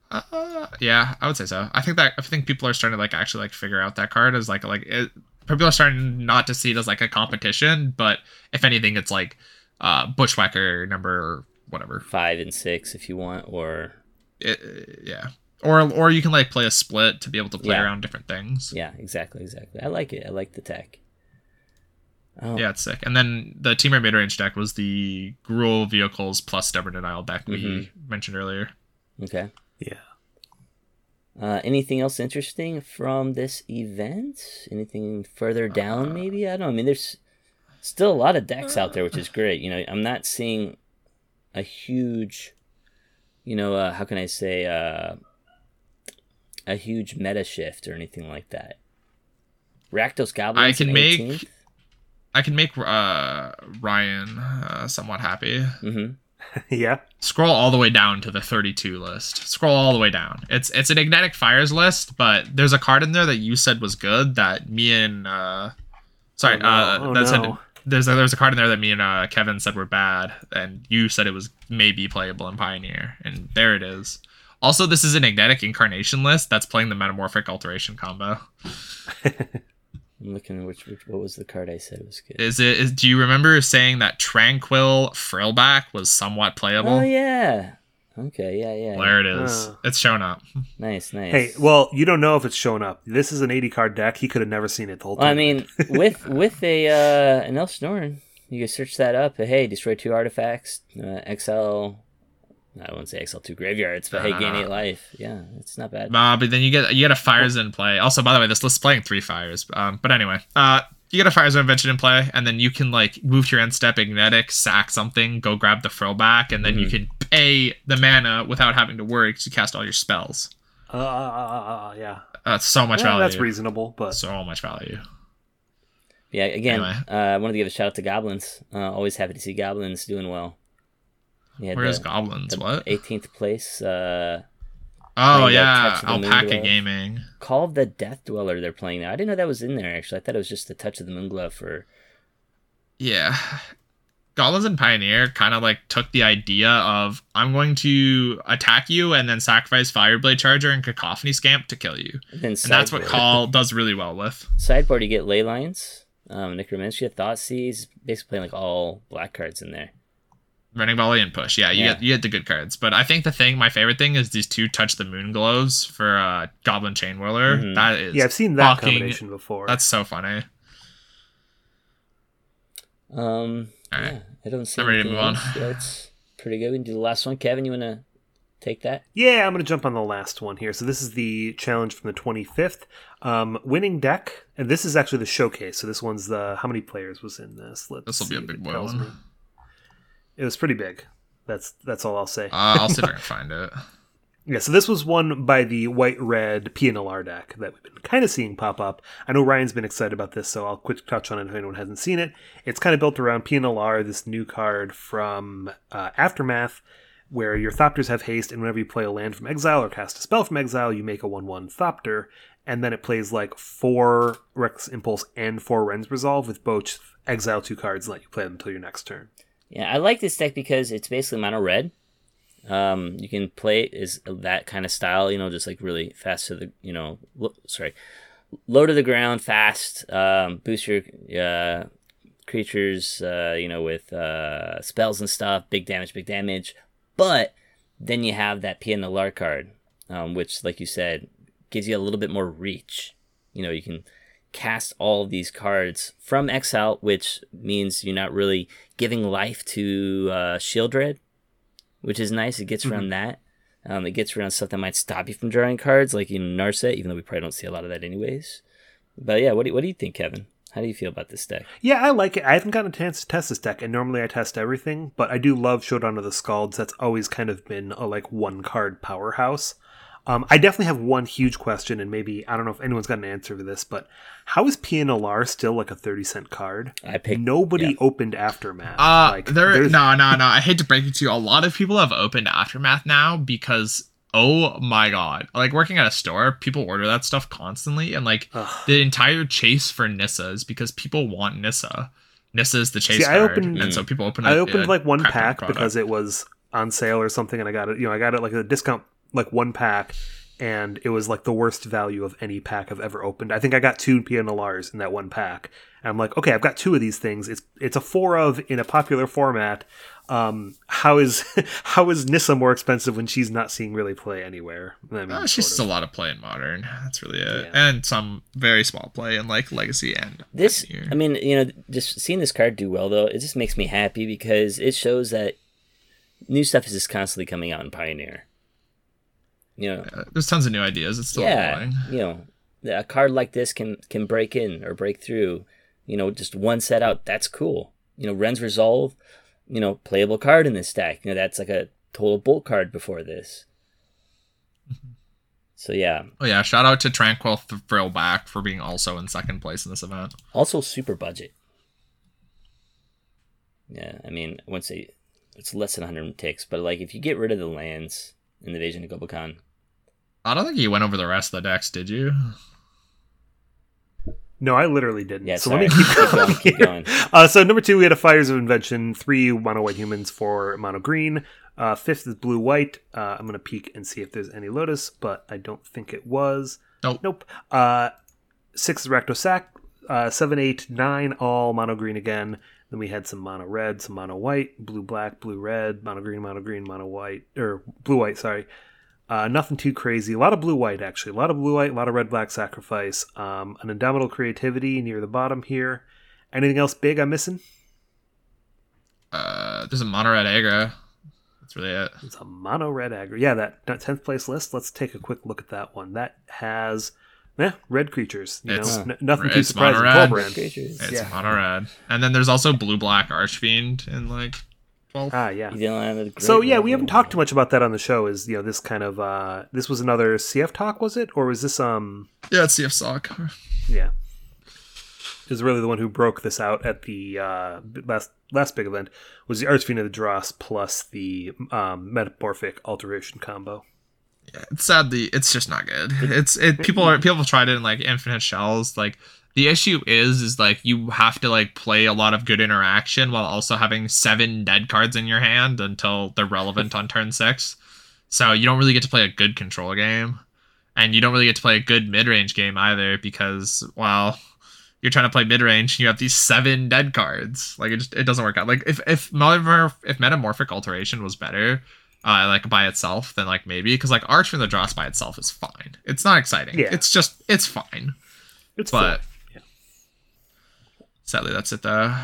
C: Uh, yeah, I would say so. I think that I think people are starting to like actually like figure out that card as like like it, people are starting not to see it as like a competition, but if anything, it's like uh, Bushwhacker number whatever
B: five and six if you want, or
C: it, yeah, or or you can like play a split to be able to play yeah. around different things.
B: Yeah, exactly, exactly. I like it. I like the tech.
C: Oh. Yeah, it's sick. And then the Temur midrange deck was the Gruul vehicles plus Stubborn Denial deck we mm-hmm. mentioned earlier.
B: Okay.
A: Yeah.
B: Uh, anything else interesting from this event? Anything further down, uh, maybe? I don't know. I mean, there's still a lot of decks out there, which is great. You know, I'm not seeing a huge, you know, uh, how can I say, uh, a huge meta shift or anything like that. Rakdos Goblins.
C: I can make. I can make uh, Ryan uh, somewhat happy.
B: Mm-hmm.
A: yeah.
C: Scroll all the way down to the 32 list. Scroll all the way down. It's it's an Ignetic Fires list, but there's a card in there that you said was good that me and uh sorry, oh, no. uh oh, that no. said there's a, there's a card in there that me and uh, Kevin said were bad, and you said it was maybe playable in Pioneer, and there it is. Also, this is an Ignetic Incarnation list that's playing the Metamorphic Alteration combo.
B: I'm looking which, which what was the card I said was good.
C: Is it? Is, do you remember saying that Tranquil Frillback was somewhat playable?
B: Oh yeah. Okay, yeah, yeah.
C: There it is.
A: Uh.
C: it's shown up.
B: Nice, nice.
A: Hey, well, you don't know if it's showing up. This is an 80 card deck. He could have never seen it the whole
B: Well,
A: time.
B: I mean, with with a uh, an Elfsnorin, you can search that up. Hey, destroy two artifacts, uh, XL. I wouldn't say XL two graveyards, but hey, gain eight life. Yeah, it's not bad.
C: Uh, but then you get you get a Fire Zone in play. Also, by the way, this list's playing three fires. Um, but anyway, uh, you get a Fires of Invention in play, and then you can like move to your end step, Ignetic, sack something, go grab the frill back, and then you
B: Mm-hmm.
C: can pay the mana without having to worry because you cast all your spells.
A: uh, uh, uh, uh, yeah.
C: That's so much
A: Yeah,
C: value.
A: that's reasonable, but
C: So much value.
B: Yeah, again,
C: Anyway.
B: uh, I wanted to give a shout out to Goblins. Uh, always happy to see Goblins doing well. Yeah,
C: Where's goblins? What?
B: 18th place. Uh,
C: Oh yeah,
B: Touch of the Moon
C: Alpaca? Gaming.
B: Call of the Death Dweller. They're playing now. I didn't know that was in there. Actually, I thought it was just the Touch of the Moonglove for.
C: Yeah. Goblins and Pioneer kind of like took the idea of I'm going to attack you and then sacrifice Fireblade Charger and Cacophony Scamp to kill you.
B: And
C: And that's what. Call does really well with.
B: Sideboard, you get Ley Lines, um, Necromentia, Thought Seize, basically playing like all black cards in there.
C: Running volley and push. Yeah, you
B: Yeah.
C: get you get the good cards. But I think the thing, my favorite thing, is these two touch the moon glows for uh, Goblin Chainwhirler.
B: Mhm.
C: That is
A: yeah, I've seen that
C: fucking-
A: combination before.
C: That's so funny.
B: Um,
C: All right.
B: yeah, I don't see
C: I'm ready to move on.
B: else. That's pretty good. We can do the last one. Kevin, you want to take that?
A: Yeah, I'm going to jump on the last one here. So this is the challenge from the 25th. Um, winning deck, and this is actually the showcase. So this one's the how many players was in this? Let's
C: This will be a big boy
A: tells
C: one.
A: It was pretty big. That's that's all I'll say.
C: Uh, I'll see if I can find it.
A: Yeah, so this was one by the white red Pia Nalaar deck that we've been kind of seeing pop up. I know Ryan's been excited about this, so I'll quick touch on it if anyone hasn't seen it. It's kind of built around Pia Nalaar, this new card from uh, Aftermath, where your Thopters have haste, and whenever you play a land from exile or cast a spell from exile, you make a 1 1 Thopter, and then it plays like four Reckless Impulse and four Wrenn's Resolve with both exile two cards and let you play them until your next turn.
B: Yeah, I like this deck because it's basically mono red. Um, you can play it as that kind of style, you know, just like really fast to the, you know, lo- sorry, low to the ground, fast, um, boost your uh, creatures, uh, you know, with uh, spells and stuff, big damage, big damage. But then you have that Pia Nalaar card, um, which, like you said, gives you a little bit more reach. You know, you can cast all of these cards from exile, which means you're not really giving life to uh, Sheoldred, which is nice. It gets around that. Um, it gets around stuff that might stop you from drawing cards, like in Narset, even though we probably don't see a lot of that anyways. But yeah, what do you, what do you think, Kevin? How do you feel about this deck?
A: Yeah, I like it. I haven't gotten a chance to test this deck, and normally I test everything, but I do love Showdown of the Skalds. That's always kind of been a like one card powerhouse. Um, I definitely have one huge question, and maybe I don't know if anyone's got an answer for this, but how is Pia Nalaar still like a thirty cent card?
B: I picked
A: Nobody
B: yeah.
A: opened Aftermath.
C: Uh,
A: like,
C: there. No, no, no. I hate to break it to you. A lot of people have opened Aftermath now because, oh my god, like working at a store, people order that stuff constantly, and like
A: Ugh.
C: the entire chase for Nissa is because people want Nissa. Nissa is the chase
A: See, I
C: card,
A: opened-
C: and so people open.
A: I
C: a-
A: opened
C: a
A: like one
C: crap ton of
A: pack
C: product.
A: because it was on sale or something, and I got it. You know, I got it like a discount, like one pack, and it was like the worst value of any pack I've ever opened. I think I got two Pia Nalaars in that one pack, and I'm like, okay, I've got two of these things. It's it's a four of in a popular format. Um, how is how is Nissa more expensive when she's not seeing really play anywhere? I mean,
C: Uh, she's just a lot of play in modern. That's really it,
A: Yeah.
C: and some very small play in like legacy and
B: this. I mean, you know, just seeing this card do well though, it just makes me happy because it shows that new stuff is just constantly coming out in Pioneer. You know,
C: Uh, there's tons of new ideas. It's still
B: yeah, you know, a card like this can can break in or break through. You know, just one set out. That's cool. You know, Wrenn's Resolve. You know, playable card in this stack. You know, that's like a total bolt card before this. So yeah,
C: Oh yeah, shout out to Tranquil Thrillback for being also in second place in this event.
B: also super budget. Yeah, I mean, once it's less than 100 ticks, but like if you get rid of the lands in the Invasion of Gobakhan,
C: I don't think you went over the rest of the decks, did you?
A: No, I literally didn't.
B: Yeah,
A: so
B: sorry.
A: let me keep
B: Keep
A: going.
B: going, keep going.
A: Uh, so number two, we had a Fires of Invention, three mono white humans for mono green. Uh, fifth is blue white. Uh, I'm gonna peek and see if there's any Lotus, but I don't think it was.
C: Nope.
A: Nope. Uh, six is Rakdos Uh, seven, eight, nine, all mono green again. Then we had some mono red, some mono white, blue black, blue red, mono green, mono green, mono white, or blue white. Sorry. Uh, nothing too crazy. A lot of blue white actually. A lot of blue white. A lot of red black sacrifice. Um, an indomitable creativity near the bottom here. Anything else big I'm missing?
C: Uh, there's a mono red aggro. That's really it.
A: It's a mono red aggro. Yeah, that that tenth place list. Let's take a quick look at that one. That has yeah, red creatures. You
C: It's-
A: know, n- nothing too
C: it's
A: surprising.
C: mono red.
B: Creatures.
C: It's
A: Yeah.
C: mono red. And then there's also blue black archfiend in like 12.
A: Ah, yeah.
B: You don't have a great
A: So yeah, we haven't talked too much about that on the show. Is you know this kind of uh this was another CF talk was it or was this um
C: Yeah, it's CF sock.
A: yeah is really the one who broke this out at the uh last last big event was the Archfiend of the Dross plus the um metamorphic alteration combo.
C: Yeah, it's sadly, it's just not good. It's it. People are people have tried it in like infinite shells. Like the issue is, is like you have to like play a lot of good interaction while also having seven dead cards in your hand until they're relevant on turn six. So you don't really get to play a good control game, and you don't really get to play a good mid range game either because well, you're trying to play mid range, and you have these seven dead cards. Like it just it doesn't work out. Like if if if metamorphic alteration was better, uh, like by itself, then like maybe because like Archfiend of the Dross by itself is fine. It's not exciting.
A: Yeah.
C: It's just it's fine.
A: It's
C: But. Sadly, that's it though.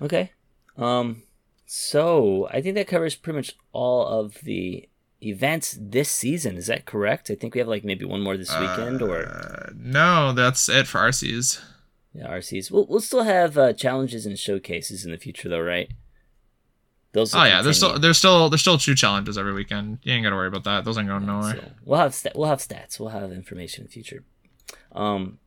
B: Okay. Um. So I think that covers pretty much all of the events this season. Is that correct? I think we have like maybe one more this weekend, or
C: Uh, no, that's it for RCs.
B: yeah, RCs. We'll we'll still have uh, challenges and showcases in the future, though, right? Those.
C: Oh yeah, there's still there's still there's still two challenges every weekend. You ain't gotta worry about that. Those ain't going nowhere.
B: So we'll have sta- we'll have stats. We'll have information in the future. Um.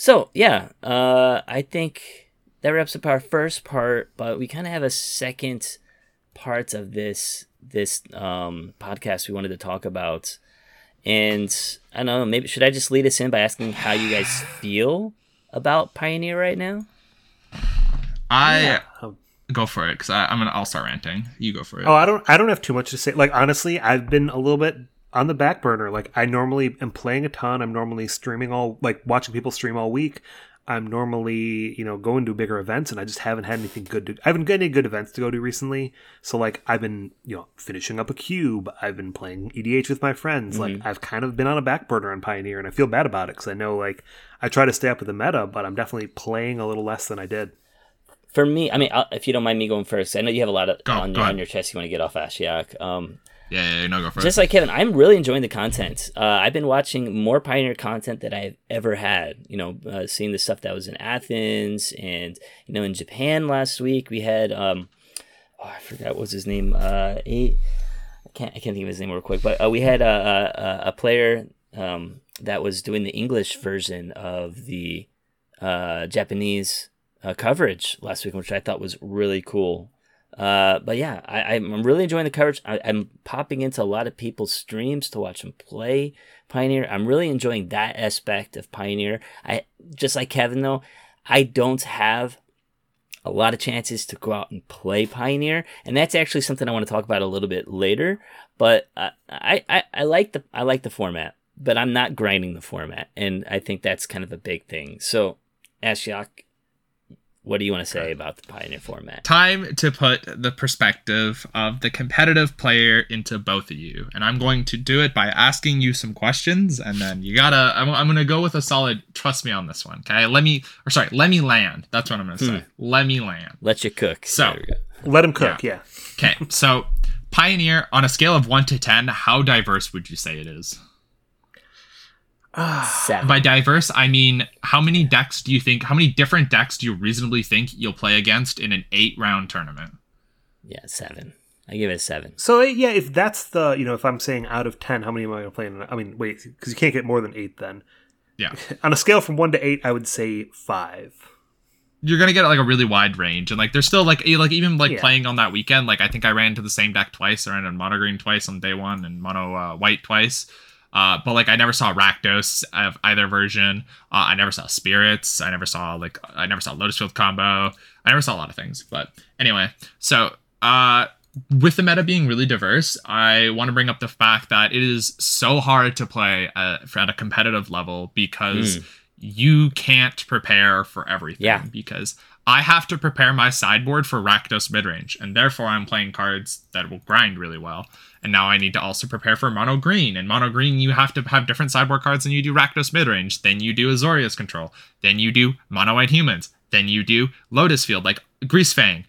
B: So yeah, uh, I think that wraps up our first part, but we kind of have a second part of this this um podcast we wanted to talk about, and I don't know. Maybe should I just lead us in by asking how you guys feel about Pioneer right now?
C: I
A: Yeah.
C: Go for it because I'm gonna I'll start ranting. You go for it.
A: Oh, I don't. I don't have too much to say. Like honestly, I've been a little bit on the back burner. Like I normally am playing a ton. I'm normally streaming all, like watching people stream all week. I'm normally, you know, going to bigger events, and I just haven't had anything good to. I haven't got any good events to go to recently. So like, I've been, you know, finishing up a cube. I've been playing EDH with my friends. Like, I've kind of been on a back burner on Pioneer, and I feel bad about it because I know, like, I try to stay up with the meta, but I'm definitely playing a little less than I did.
B: For me, I mean, i if you don't mind me going first, I know you have a lot of
C: Go,
B: on,
C: go
B: your, on your chest you want to get off Ashiok. Um,
C: yeah, yeah, yeah, no, go for
B: just
C: it.
B: like Kevin, I'm really enjoying the content. Uh, I've been watching more Pioneer content than I've ever had. You know, uh, seeing the stuff that was in Athens and you know in Japan last week we had um, oh I forgot what's his name. Uh, he, I can't I can't think of his name real quick, but uh, we had a a, a player um, that was doing the English version of the uh, Japanese uh, coverage last week, which I thought was really cool. Uh, but yeah, I, I'm really enjoying the coverage. I, I'm popping into a lot of people's streams to watch them play Pioneer. I'm really enjoying that aspect of Pioneer. I just like Kevin though, I don't have a lot of chances to go out and play Pioneer, and that's actually something I want to talk about a little bit later. But uh, I, I I like the I like the format, but I'm not grinding the format, and I think that's kind of a big thing. So, Ashiok, what do you want to say about the Pioneer format?
C: Time to put the perspective of the competitive player into both of you, and I'm going to do it by asking you some questions, and then you gotta. I'm, I'm gonna go with a solid. Trust me on this one, okay? Let me, or sorry, let me land. That's what I'm gonna say. Hmm. Let me land.
B: Let you cook.
C: So-
B: There we go.
A: Let him cook. Yeah.
C: Okay, so Pioneer on a scale of one to ten, how diverse would you say it is?
B: Seven.
C: By diverse, I mean how many decks do you think? How many different decks do you reasonably think you'll play against in an eight-round tournament?
B: yeah, seven. I give it a seven.
A: So yeah, if that's the you know if I'm saying out of ten, how many am I going to play? In, I mean, wait, because you can't get more than eight then.
C: Yeah.
A: On a scale from one to eight, I would say five.
C: you're gonna get like a really wide range and like there's still like like even like
A: Yeah.
C: playing on that weekend like i think i ran into the same deck twice i ran in mono green twice on day one and mono uh, white twice uh, but like i never saw rakdos of either version uh, i never saw spirits i never saw like i never saw lotus field combo i never saw a lot of things but anyway so uh with the meta being really diverse, I want to bring up the fact that it is so hard to play at, at a competitive level because mm. you can't prepare for everything.
B: Yeah.
C: Because I have to prepare my sideboard for Rakdos midrange, and therefore I'm playing cards that will grind really well. And now I need to also prepare for mono green. And mono green, you have to have different sideboard cards than you do Rakdos midrange. Then you do Azorius control. Then you do mono white humans. Then you do Lotus Field, like Greasefang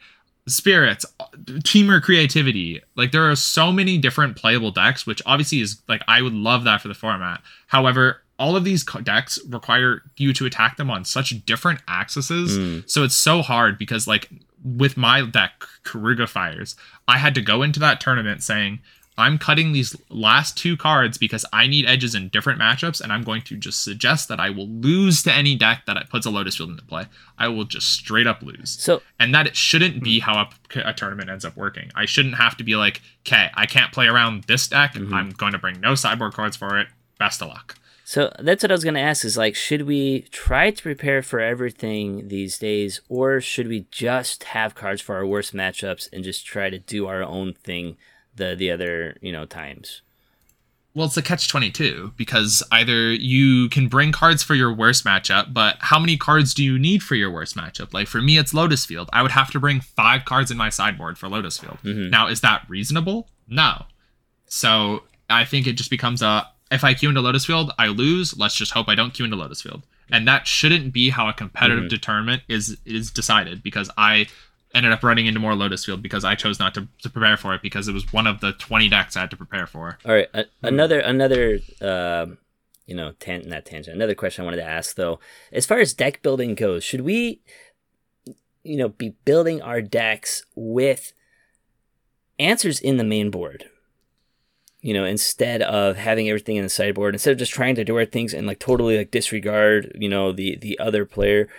C: spirits, Teamer creativity. Like there are so many different playable decks, which obviously is like I would love that for the format. However, all of these decks require you to attack them on such different axes, mm. so it's so hard because like with my deck Keruga Fires, I had to go into that tournament saying I'm cutting these last two cards because I need edges in different matchups, and I'm going to just suggest that I will lose to any deck that puts a Lotus Field into play. I will just straight up lose.
B: So,
C: and that it shouldn't be how a, a tournament ends up working. I shouldn't have to be like, okay, I can't play around this deck. Mm-hmm. I'm going to bring no sideboard cards for it. Best of luck.
B: So that's what I was going to ask is like, should we try to prepare for everything these days, or should we just have cards for our worst matchups and just try to do our own thing the the other you know times.
C: Well, it's a catch 22 because either you can bring cards for your worst matchup, but how many cards do you need for your worst matchup? Like for me, it's Lotus Field. I would have to bring five cards in my sideboard for Lotus Field. Mm-hmm. Now, is that reasonable? No. So I think it just becomes a if I queue into Lotus Field, I lose. Let's just hope I don't queue into Lotus Field. And that shouldn't be how a competitive mm-hmm. determinant is is decided because I ended up running into more Lotus Field because I chose not to, to prepare for it because it was one of the 20 decks I had to prepare for.
B: All right, a- another another uh, you know, tan- not tangent. Another question I wanted to ask though, as far as deck building goes, should we you know, be building our decks with answers in the main board? You know, instead of having everything in the sideboard, instead of just trying to do our things and like totally like disregard, you know, the the other player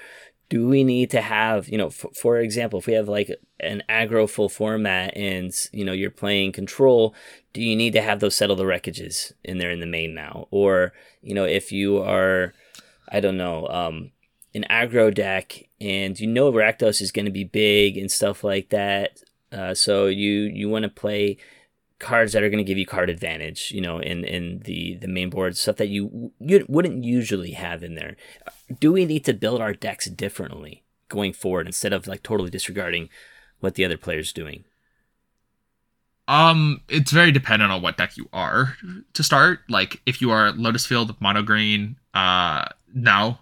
B: do we need to have you know f- for example if we have like an aggro full format and you know you're playing control do you need to have those settle the wreckages in there in the main now? Or you know if you are i don't know um an aggro deck and you know Rakdos is going to be big and stuff like that uh, so you you want to play cards that are going to give you card advantage, you know, in in the the main board stuff that you you wouldn't usually have in there. Do we need to build our decks differently going forward instead of like totally disregarding what the other player's doing?
C: Um, it's very dependent on what deck you are to start. Like if you are Lotus Field, Mono Green, uh, no,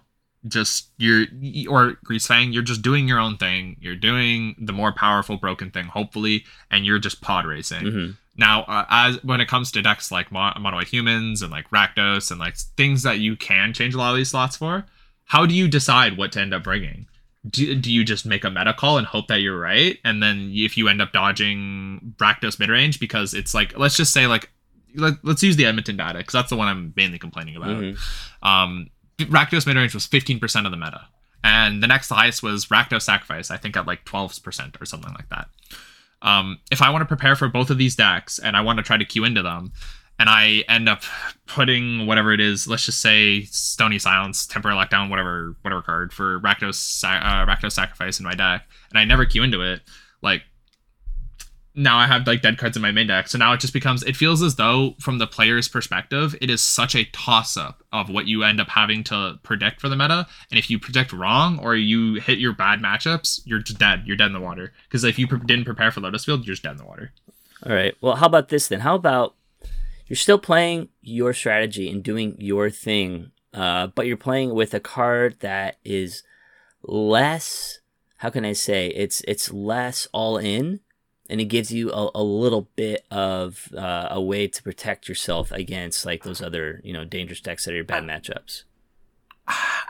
C: just you're or Greasefang, you're just doing your own thing. You're doing the more powerful broken thing, hopefully, and you're just pod racing. Mm-hmm. Now, uh, as when it comes to decks like Mon- Mono Humans and like Rakdos and like things that you can change a lot of these slots for, how do you decide what to end up bringing? Do, do you just make a meta call and hope that you're right? And then if you end up dodging Rakdos midrange because it's like, let's just say like, let, us use the Edmonton data because that's the one I'm mainly complaining about. Mm-hmm. Um, Rakdos midrange was 15% of the meta. And the next highest was Rakdos Sacrifice, I think at like 12% or something like that. Um, if I want to prepare for both of these decks and I want to try to queue into them, and I end up putting whatever it is, let's just say Stony Silence, Temporary Lockdown, whatever whatever card for Rakdos, uh, Rakdos Sacrifice in my deck, and I never queue into it, like now I have like dead cards in my main deck. So now it just becomes it feels as though from the player's perspective, it is such a toss up of what you end up having to predict for the meta. And if you predict wrong or you hit your bad matchups, you're just dead. You're dead in the water. Because if you pre- didn't prepare for Lotus Field, you're just dead in the water.
B: All right. Well, how about this then? How about you're still playing your strategy and doing your thing, uh, but you're playing with a card that is less. How can I say it's it's less all in and it gives you a, a little bit of uh, a way to protect yourself against like those other you know dangerous decks that are your bad matchups.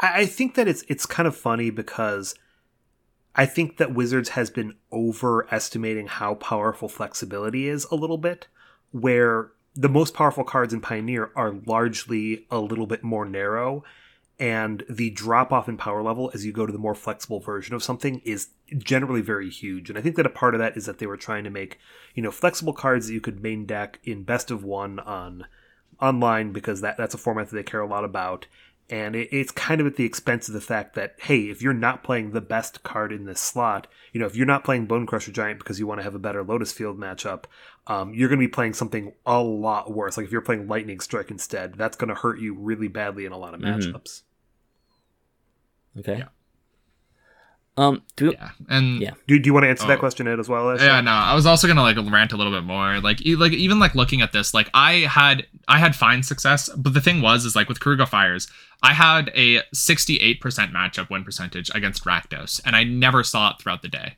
A: I think that it's it's kind of funny because I think that Wizards has been overestimating how powerful flexibility is a little bit, where the most powerful cards in Pioneer are largely a little bit more narrow and the drop off in power level as you go to the more flexible version of something is generally very huge and i think that a part of that is that they were trying to make you know flexible cards that you could main deck in best of one on online because that that's a format that they care a lot about and it, it's kind of at the expense of the fact that hey, if you're not playing the best card in this slot, you know, if you're not playing Bonecrusher Giant because you want to have a better Lotus Field matchup, um, you're going to be playing something a lot worse. Like if you're playing Lightning Strike instead, that's going to hurt you really badly in a lot of
B: Mhm.
A: matchups.
B: Okay.
C: Yeah.
B: Um. Do we,
C: Yeah, and
B: Yeah.
A: Do, do you want to answer that
C: Oh.
A: question Ed, as well? As
C: yeah no i was also gonna like rant a little bit more like e- like even like looking at this like i had i had fine success but the thing was is like with Keruga Fires i had a 68% matchup win percentage against rakdos and i never saw it throughout the day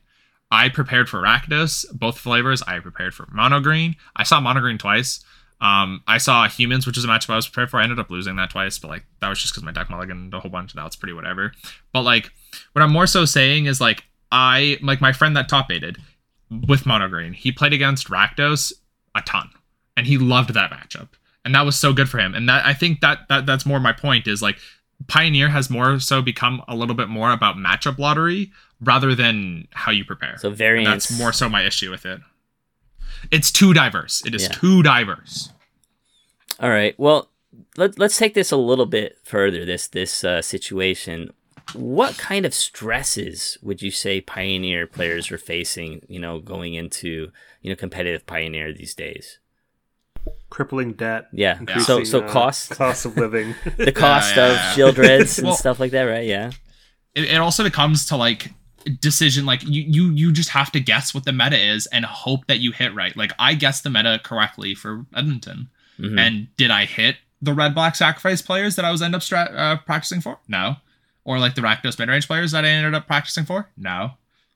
C: i prepared for rakdos both flavors i prepared for mono green i saw mono green twice um, I saw humans, which is a matchup I was prepared for. I ended up losing that twice, but like that was just because my deck mulliganed a whole bunch, and that was pretty whatever. But like, what I'm more so saying is like I like my friend that top aided with mono green. He played against Rakdos a ton, and he loved that matchup, and that was so good for him. And that I think that that that's more my point is like Pioneer has more so become a little bit more about matchup lottery rather than how you prepare.
B: so
C: And
B: variance.
C: that's more so my issue with it. It's too diverse. It is
B: Yeah.
C: too diverse.
B: All right. Well, let, let's take this a little bit further. This this uh, situation. What kind of stresses would you say Pioneer players are facing? You know, going into you know competitive Pioneer these days.
A: crippling debt.
B: Yeah.
A: increasing,
B: So so
A: uh,
B: cost
A: cost of living.
B: the cost
C: yeah,
B: of
C: yeah.
B: Sheoldreds and
C: Well-
B: stuff like that, right? Yeah.
C: it, it also becomes to like decision like you you you just have to guess what the meta is and hope that you hit right. Like i guessed the meta correctly for edmonton.
B: Mhm.
C: and did i hit the red black sacrifice players that i was end up stra- uh, practicing for? No. Or like the rakdos mid-range players that i ended up practicing for? No.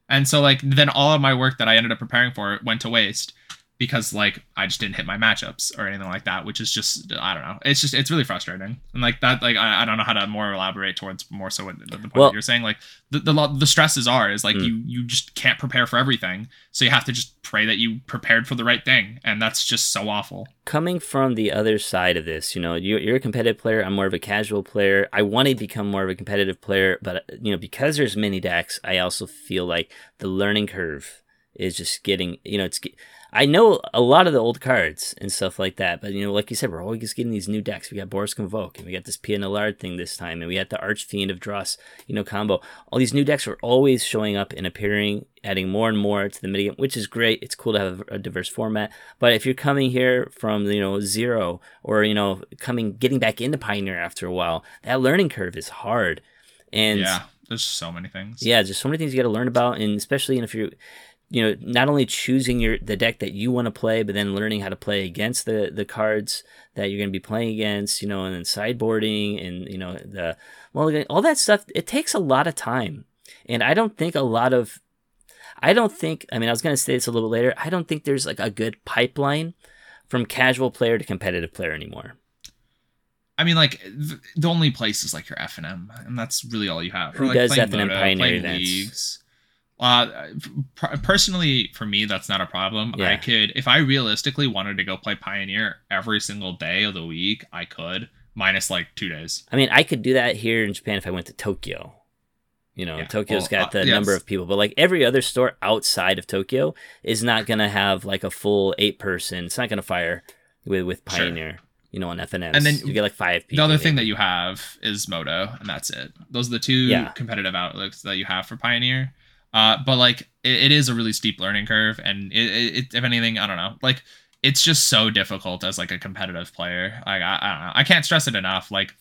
C: And so like then all of my work that i ended up preparing for went to waste because like I just didn't hit my matchups or anything like that, which is just I don't know. It's just it's really frustrating and like that like I, I don't know how to more elaborate towards more so what the, the point
B: Well-
C: that you're saying like the the, the stresses are is like
B: Mm.
C: you you just can't prepare for everything, so you have to just pray that you prepared for the right thing, and that's just so awful.
B: coming from the other side of this, you know, you're, you're a competitive player. I'm more of a casual player. I want to become more of a competitive player, but you know, because there's many decks, I also feel like the learning curve is just getting, you know, it's. I know a lot of the old cards and stuff like that, but you know, like you said, we're always getting these new decks. We got Boros Convoke, and we got this Pia Nalaar thing this time, and we got the Archfiend of Dross, you know, combo. All these new decks are always showing up and appearing, adding more and more to the minigame, which is great. It's cool to have a diverse format. But if you're coming here from you know zero, or you know, coming getting back into Pioneer after a while, that learning curve is hard. And
C: yeah, there's so many things.
B: yeah, there's so many things you got to learn about, and especially if you're, you know, not only choosing your the deck that you want to play, but then learning how to play against the the cards that you're going to be playing against, you know, and then sideboarding and you know the well, all that stuff. It takes a lot of time, and I don't think a lot of, I don't think. I mean, I was going to say this a little bit later. I don't think there's like a good pipeline from casual player to competitive player anymore.
C: I mean, like the only place is like your F and M, and that's really all you have.
B: Who
C: like
B: does
C: playing
B: F&M
C: Moto,
B: Pioneer
C: leagues. Uh, personally, for me, that's not a problem. I could, if I realistically wanted to go play Pioneer every single day of the week, I could, minus like two days.
B: I mean, I could do that here in Japan if I went to Tokyo. You know,
C: Yeah.
B: Tokyo's
C: Well,
B: got
C: uh,
B: the
C: yes.
B: number of people, but like every other store outside of Tokyo is not gonna have like a full eight person. It's not gonna fire with with
C: Sure.
B: Pioneer. You know, on FNMs,
C: And then
B: you get like five people.
C: The other thing that you have is Moto, and that's it. Those are the two
B: Yeah.
C: competitive outlets that you have for Pioneer. Uh, but like, it, it is a really steep learning curve, and it, it, if anything, I don't know, like, it's just so difficult as like a competitive player. Like, I, I don't know, I can't stress it enough. Like,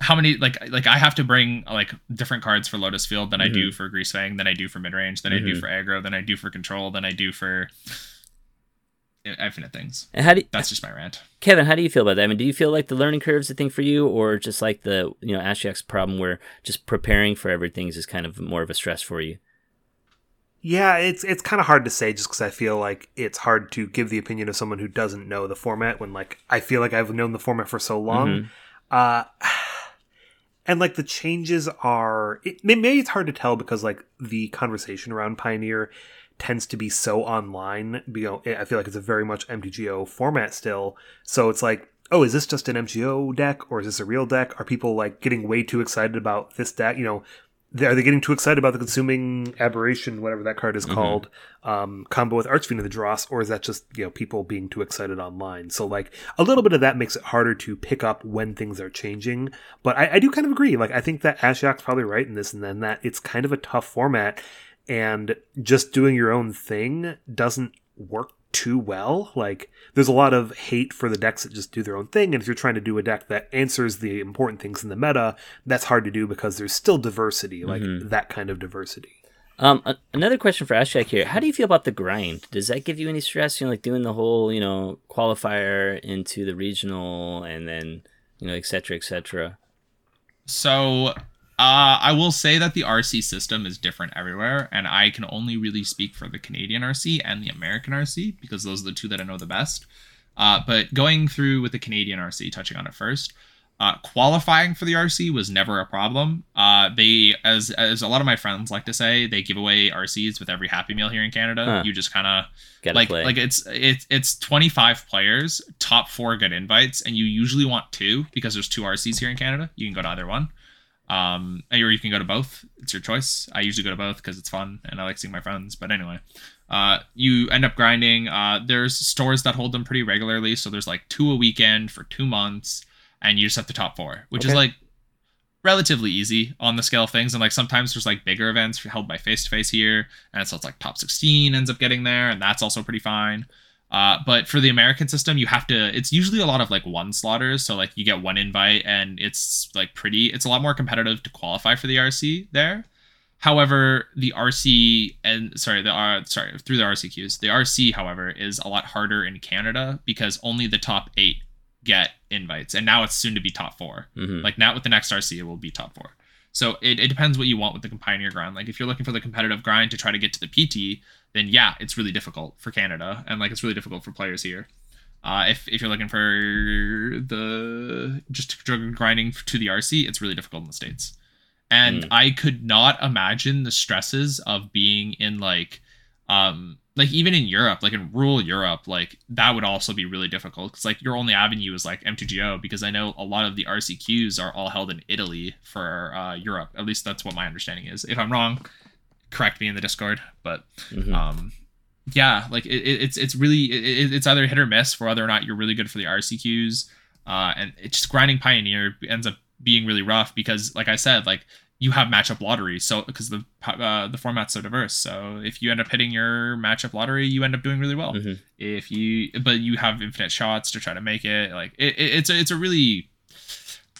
C: how many like like I have to bring like different cards for Lotus Field than I do for Greasefang, than I do for mid range, than I do
B: Mhm.
C: for aggro, than I do for control, than I do for infinite things.
B: And how do you,
C: That's just my rant.
B: Kevin? How do you feel about that? I mean, do you feel like the learning curve is a thing for you, or just like the you know Ashiok's problem where just preparing for everything is just kind of more of a stress for you?
A: Yeah, it's it's kind of hard to say just because I feel like it's hard to give the opinion of someone who doesn't know the format when like I feel like I've known the format for so long.
B: Mhm.
A: Uh, and like the changes are it, maybe it's hard to tell because like the conversation around Pioneer tends to be so online. You know, I feel like it's a very much MTGO format still. So it's like, oh, is this just an MTGO deck or is this a real deck? Are people like getting way too excited about this deck? You know, are they getting too excited about the consuming aberration, whatever that card is
B: Mhm.
A: called, um, combo with Archfiend of the Dross, or is that just you know people being too excited online? So like a little bit of that makes it harder to pick up when things are changing. But I, I do kind of agree. Like I think that Ashiok's probably right in this, and then that it's kind of a tough format, and just doing your own thing doesn't work too well. Like there's a lot of hate for the decks that just do their own thing, and if you're trying to do a deck that answers the important things in the meta, that's hard to do because there's still diversity, like
B: Mhm.
A: that kind of diversity.
B: Um, a- another question for Ashiok here. How do you feel about the grind? Does that give you any stress? You know, like doing the whole, you know, qualifier into the regional and then, you know, et cetera, et cetera.
C: So uh, I will say that the RC system is different everywhere, and I can only really speak for the Canadian RC and the American RC because those are the two that I know the best. Uh, but going through with the Canadian RC, touching on it first, uh, qualifying for the RC was never a problem. Uh, they, as as a lot of my friends like to say, they give away RCs with every Happy Meal here in Canada.
B: Huh.
C: You just kind of like
B: play.
C: like it's it's it's 25 players top four get invites and you usually want two because there's two rcs here in canada you can go to either one um or you can go to both. It's your choice. I usually go to both because it's fun and i like seeing my friends but anyway. Uh you end up grinding. Uh there's stores that hold them pretty regularly so there's like two a weekend for two months and you just have the top four which is like relatively easy on the scale of things and like sometimes there's like bigger events held by face to face here and so it's like top 16 ends up getting there and that's also pretty fine uh, but for the american system you have to it's usually a lot of like one slaughters so like you get one invite and it's like pretty it's a lot more competitive to qualify for the rc there however the rc and sorry the uh, sorry through the rcqs the rc however is a lot harder in canada because only the top eight get invites and now it's soon to be top four
B: Mhm.
C: like now with the next RC, it will be top four. So it, it depends what you want with the Pioneer grind. Like if you're looking for the competitive grind to try to get to the PT, then yeah, it's really difficult for Canada and like it's really difficult for players here. Uh, if if you're looking for the just grinding to the RC, it's really difficult in the states. And
B: Mm.
C: I could not imagine the stresses of being in like um like even in Europe, like in rural Europe, like that would also be really difficult because like your only avenue is like MTGO because I know a lot of the RCQs are all held in Italy for uh, Europe. At least that's what my understanding is. If I'm wrong, correct me in the Discord. But
B: Mhm.
C: um, yeah, like it, it- it's it's really it, it's either hit or miss for whether or not you're really good for the RCQs. Uh, and it's just grinding Pioneer ends up being really rough because, like I said, like you have matchup lottery, so because the uh, the format's so diverse. So if you end up hitting your matchup lottery, you end up doing really well.
B: Mhm.
C: If you but you have infinite shots to try to make it, like it, it- it's a, it's a really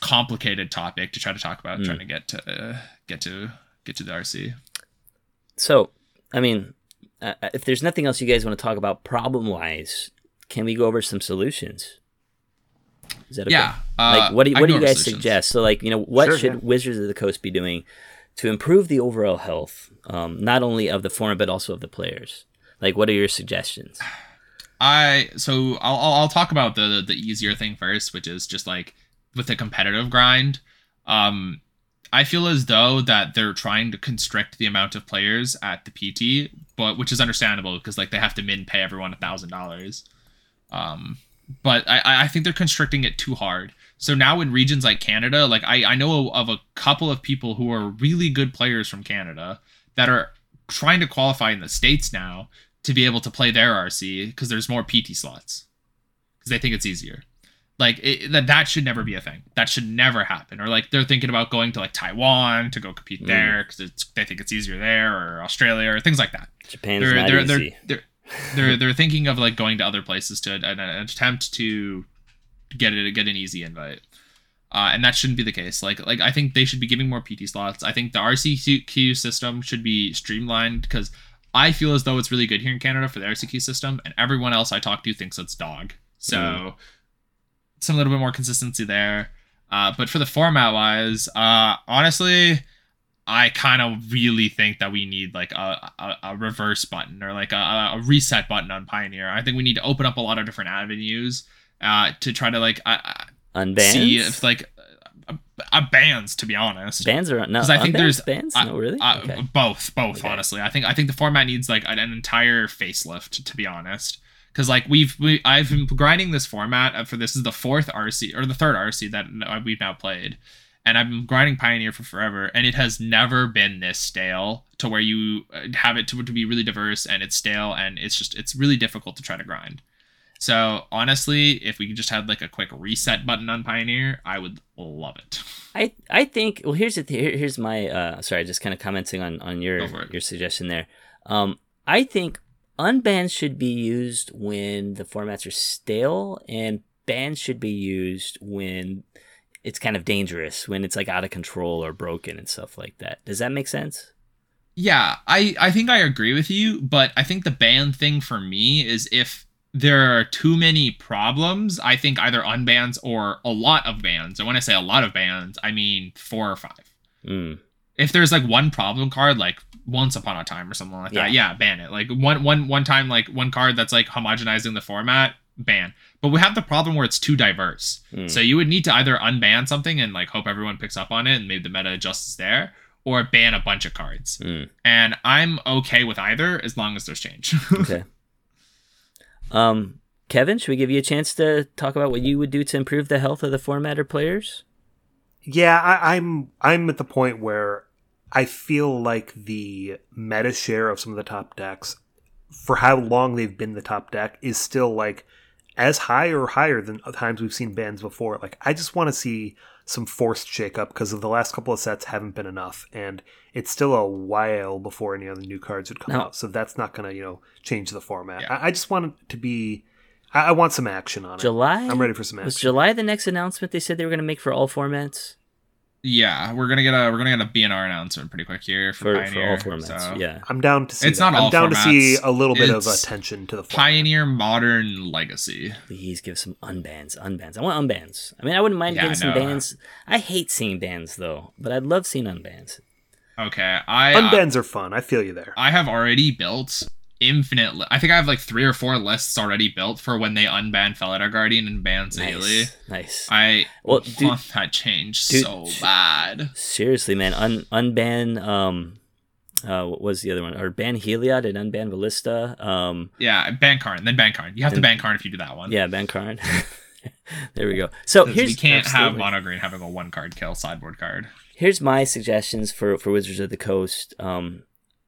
C: complicated topic to try to talk about,
B: Mm.
C: trying to get to uh, get to get to the RC.
B: So, I mean, uh, if there's nothing else you guys want to talk about problem wise, can we go over some solutions? Is that okay?
C: Yeah. Uh,
B: like what do you, what do you guys
C: solutions.
B: suggest? So like you know what
A: Sure,
B: should
A: yeah.
B: Wizards of the Coast be doing to improve the overall health, um, not only of the format but also of the players? Like what are your suggestions?
C: I so I'll I'll, I'll talk about the the easier thing first, which is just like with the competitive grind. Um, I feel as though that they're trying to constrict the amount of players at the PT, but which is understandable because like they have to min pay everyone a thousand dollars. Um, but I I think they're constricting it too hard. So now in regions like Canada, like I I know of a couple of people who are really good players from Canada that are trying to qualify in the states now to be able to play their RC because there's more PT slots because they think it's easier. Like it, that that should never be a thing. That should never happen. Or like they're thinking about going to like Taiwan to go compete
B: Mm.
C: there because it's they think it's easier there or Australia or things like that.
B: Japan's
C: They're
B: not
C: they're,
B: easy.
C: they're they're they're thinking of like going to other places to an attempt to get it get an easy invite. Uh, and that shouldn't be the case. Like, like I think they should be giving more PT slots. I think the RCQ system should be streamlined because I feel as though it's really good here in Canada for the RCQ system, and everyone else I talk to thinks it's dog. So,
B: Mm.
C: some little bit more consistency there. Uh, but for the format wise, uh, honestly, I kind of really think that we need like a, a, a reverse button or like a, a reset button on Pioneer. I think we need to open up a lot of different avenues uh, to try to like uh, see if like uh, uh, bands to be honest.
B: Bans are no.
C: 'Cause I think there's-
B: bans.
C: I-
B: no, really.
C: Uh,
B: okay.
C: Both, both.
B: Okay.
C: Honestly, I think I think the format needs like an, an entire facelift. To be honest, because like we've we I've been grinding this format uh, for this is the fourth RC or the third RC that uh, we've now played, and I've been grinding Pioneer for forever, and it has never been this stale to where you uh, have it to, to be really diverse and it's stale and it's just it's really difficult to try to grind. So honestly, if we just had like a quick reset button on Pioneer, I would love it.
B: I I think well here's the th- here, here's my uh sorry just kind of commenting on on your your suggestion there. Um, I think unbans should be used when the formats are stale, and bans should be used when it's kind of dangerous, when it's like out of control or broken and stuff like that. Does that make sense?
C: Yeah, I I think I agree with you, but I think the ban thing for me is if there are too many problems, I think either unbans or a lot of bans. And when I say a lot of bans, I mean four or five.
B: Mm.
C: If there's like one problem card, like once upon a time or something like
B: Yeah.
C: that, yeah, ban it. Like one one one time, like one card that's like homogenizing the format, ban. But we have the problem where it's too diverse.
B: Mm.
C: So you would need to either unban something and like hope everyone picks up on it and maybe the meta adjusts there, or ban a bunch of cards.
B: Mm.
C: And I'm okay with either as long as there's change.
B: Okay. um, Kevin, should we give you a chance to talk about what you would do to improve the health of the format or players?
A: Yeah, I, I'm I'm at the point where I feel like the meta share of some of the top decks, for how long they've been the top deck, is still like as high or higher than times we've seen bands before. Like I just want to see some forced shakeup because of the last couple of sets haven't been enough, and it's still a while before any other new cards would come
B: No.
A: out. So that's not going to you know change the format.
C: Yeah.
A: I, I just want it to be. I, I want some action on it.
B: July?
A: I'm ready for some action. Was.
B: July the next announcement they said they were going to make for all formats?
C: Yeah, we're gonna get a we're gonna get a BNR announcement pretty quick here for,
B: For, for all formats,
C: so-
B: yeah.
A: I'm down to see.
C: It's
A: that.
C: not
A: I'm
C: all
A: down to see a little bit of attention to the format.
C: Pioneer Modern Legacy.
B: Please give some unbans, unbans. I want unbans. I mean, I wouldn't mind
C: Yeah,
B: getting some
C: I know.
B: bans. I hate seeing bans though, but I'd love seeing unbans.
C: Okay, I
A: Unbans are fun. I feel you there.
C: I have already built infinite. Li- I think I have like three or four lists already built for when they unban Felidar Guardian and ban Saheeli.
B: Nice, nice.
C: I
B: Well,
C: want that change
B: dude-
C: so bad.
B: Seriously, man, un unban. Um, uh, what was the other one? Or ban Heliod and unban Ballista. Um,
C: Yeah, ban Karn, then ban Karn. You have to ban Karn if you do that one.
B: yeah, ban Karn. there we go. So here's
C: we can't have mono green having a one card kill sideboard card.
B: here's my suggestions for for Wizards of the Coast. Um,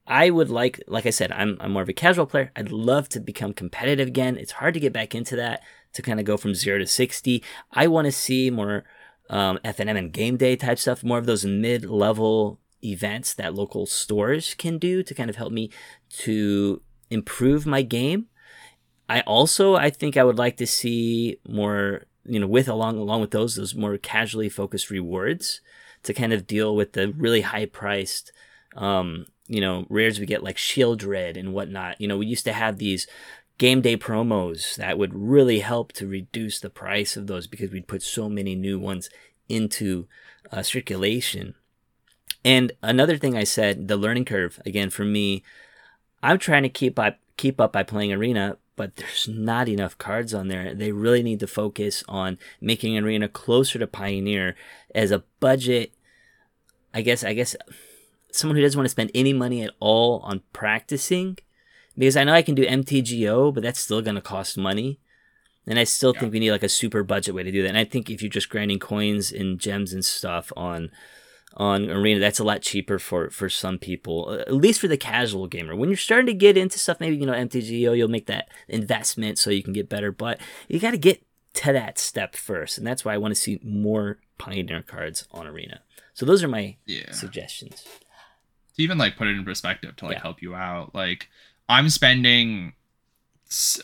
B: I would like, like I said, I'm I'm more of a casual player. I'd love to become competitive again. It's hard to get back into that to kind of go from zero to sixty. I want to see more um, FNM and game day type stuff, more of those mid level events that local stores can do to kind of help me to improve my game. I also I think I would like to see more, you know, with along along with those those more casually focused rewards to kind of deal with the really high priced um, you know, rares we get like Sheoldred and whatnot. You know, we used to have these game day promos that would really help to reduce the price of those because we'd put so many new ones into uh, circulation. And another thing I said, the learning curve again for me, I'm trying to keep up keep up by playing arena, but there's not enough cards on there. They really need to focus on making arena closer to Pioneer as a budget. I guess I guess someone who doesn't want to spend any money at all on practicing because I know I can do MTGO, but that's still going to cost money. And I still
C: Yeah.
B: think we need like a super budget way to do that. And I think if you're just grinding coins and gems and stuff on on arena, that's a lot cheaper for for some people, at least for the casual gamer. When you're starting to get into stuff, maybe you know MTGO, you'll make that investment so you can get better. But you got to get to that step first, and that's why I want to see more Pioneer cards on arena. So those are my
C: Yeah.
B: suggestions.
C: To even like put it in perspective to like
B: Yeah.
C: help you out like i'm spending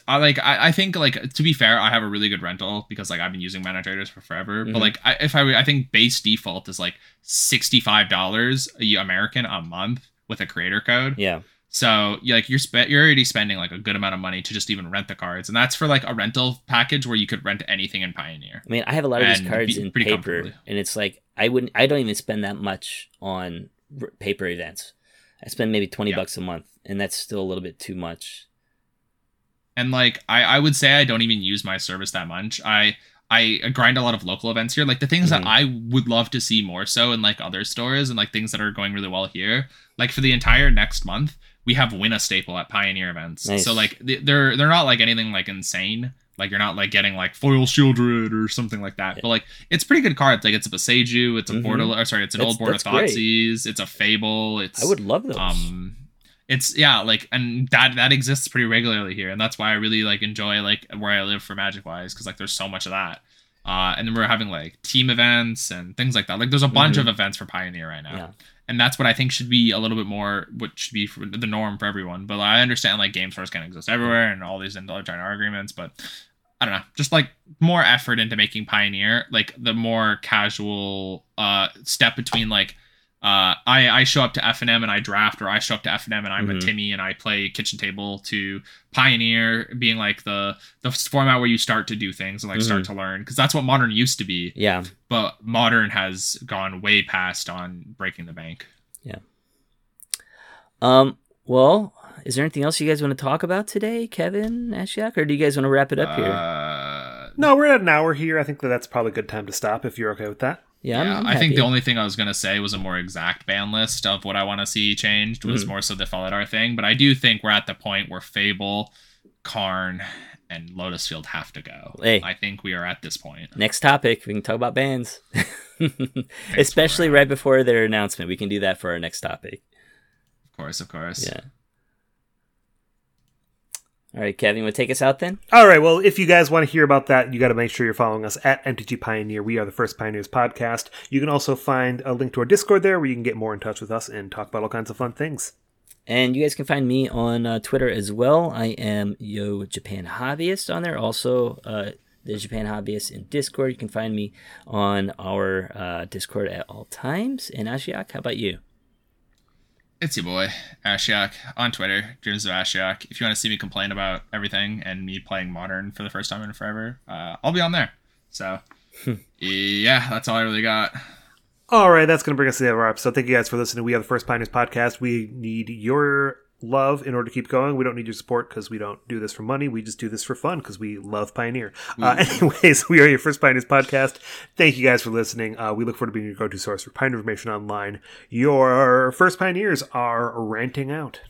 C: I like I, I think like to be fair I have a really good rental because like I've been using mana traders for forever
B: Mhm.
C: but like I, if I I think base default is like sixty five dollars American a month with a creator code
B: Yeah.
C: so you like you're spe- you're already spending like a good amount of money to just even rent the cards and that's for like a rental package where you could rent anything in Pioneer
B: I mean, I have a lot of these cards in paper, and it's like I wouldn't, I don't even spend that much on paper events. I spend maybe twenty
C: Yeah.
B: bucks a month, and that's still a little bit too much.
C: and like I, I would say I don't even use my service that much. I I grind a lot of local events here, like the things
B: Mhm.
C: that I would love to see more so in like other stores and like things that are going really well here. Like for the entire next month, we have win a staple at Pioneer events.
B: Nice.
C: So like they're they're not like anything like insane. Like you're not like getting like foil Sheoldred or something like that.
B: Yeah.
C: But like it's pretty good cards. Like it's a Boseiju, it's a
B: Mhm.
C: border or sorry, it's an
B: That's-
C: old border. Thoughtseize, it's a Fable, it's
B: I would love those.
C: um it's yeah like and that that exists pretty regularly here and that's why i really like enjoy like where i live for magic wise because like there's so much of that uh and then we're having like team events and things like that like there's a bunch
B: Mhm.
C: of events for pioneer right now
B: Yeah.
C: And that's what i think should be a little bit more what should be the norm for everyone. But i understand like game stores can exist everywhere and all these intelligent agreements but I don't know, just like more effort into making Pioneer like the more casual uh step between like uh I I show up to F and M and I draft or I show up to F and M and I'm a
B: Mhm.
C: Timmy and I play kitchen table to Pioneer being like the the format where you start to do things and like start to learn because that's what modern used to be
B: yeah.
C: but modern has gone way past on breaking the bank. Yeah.
B: Um. Well, is there anything else you guys want to talk about today, Kevin Ashiok, or do you guys want to wrap it up here?
C: Uh,
A: No, we're at an hour here. I think that that's probably a good time to stop if you're okay with that.
B: Yeah,
C: yeah, I think the only thing I was gonna say was a more exact ban list of what I want to see changed was
B: Mhm.
C: more so the Felidar thing. But I do think we're at the point where Fable, Karn, and Lotus Field have to go.
B: Hey.
C: I think we are at this point.
B: Next topic, we can talk about bands, especially right before their announcement. We can do that for our next topic.
C: Of course, of course.
B: Yeah. All right, Kevin, want to take us out then?
A: All right. Well, if you guys want to hear about that, you got to make sure you're following us at MTG Pioneer. We are the First Pioneers podcast. You can also find a link to our Discord there where you can get more in touch with us and talk about all kinds of fun things.
B: And you guys can find me on uh, Twitter as well. I am Yo Japan Hobbyist on there. Also, uh, the Japan Hobbyist in Discord. You can find me on our uh, Discord at all times. And Ashiok, how about you?
C: It's your boy, Ashiok, on Twitter, Dreams of Ashiok. If you want to see me complain about everything and me playing modern for the first time in forever, uh, I'll be on there. So, yeah, that's all I really got.
A: All right, that's going to bring us to the end of our episode. Thank you guys for listening. We are the First Pioneers podcast. We need your love in order to keep going. We don't need your support because we don't do this for money. We just do this for fun because we love Pioneer. Uh, anyways, we are your First Pioneers podcast. Thank you guys for listening. Uh, we look forward to being your go-to source for Pioneer information online. Your First Pioneers are ranting out.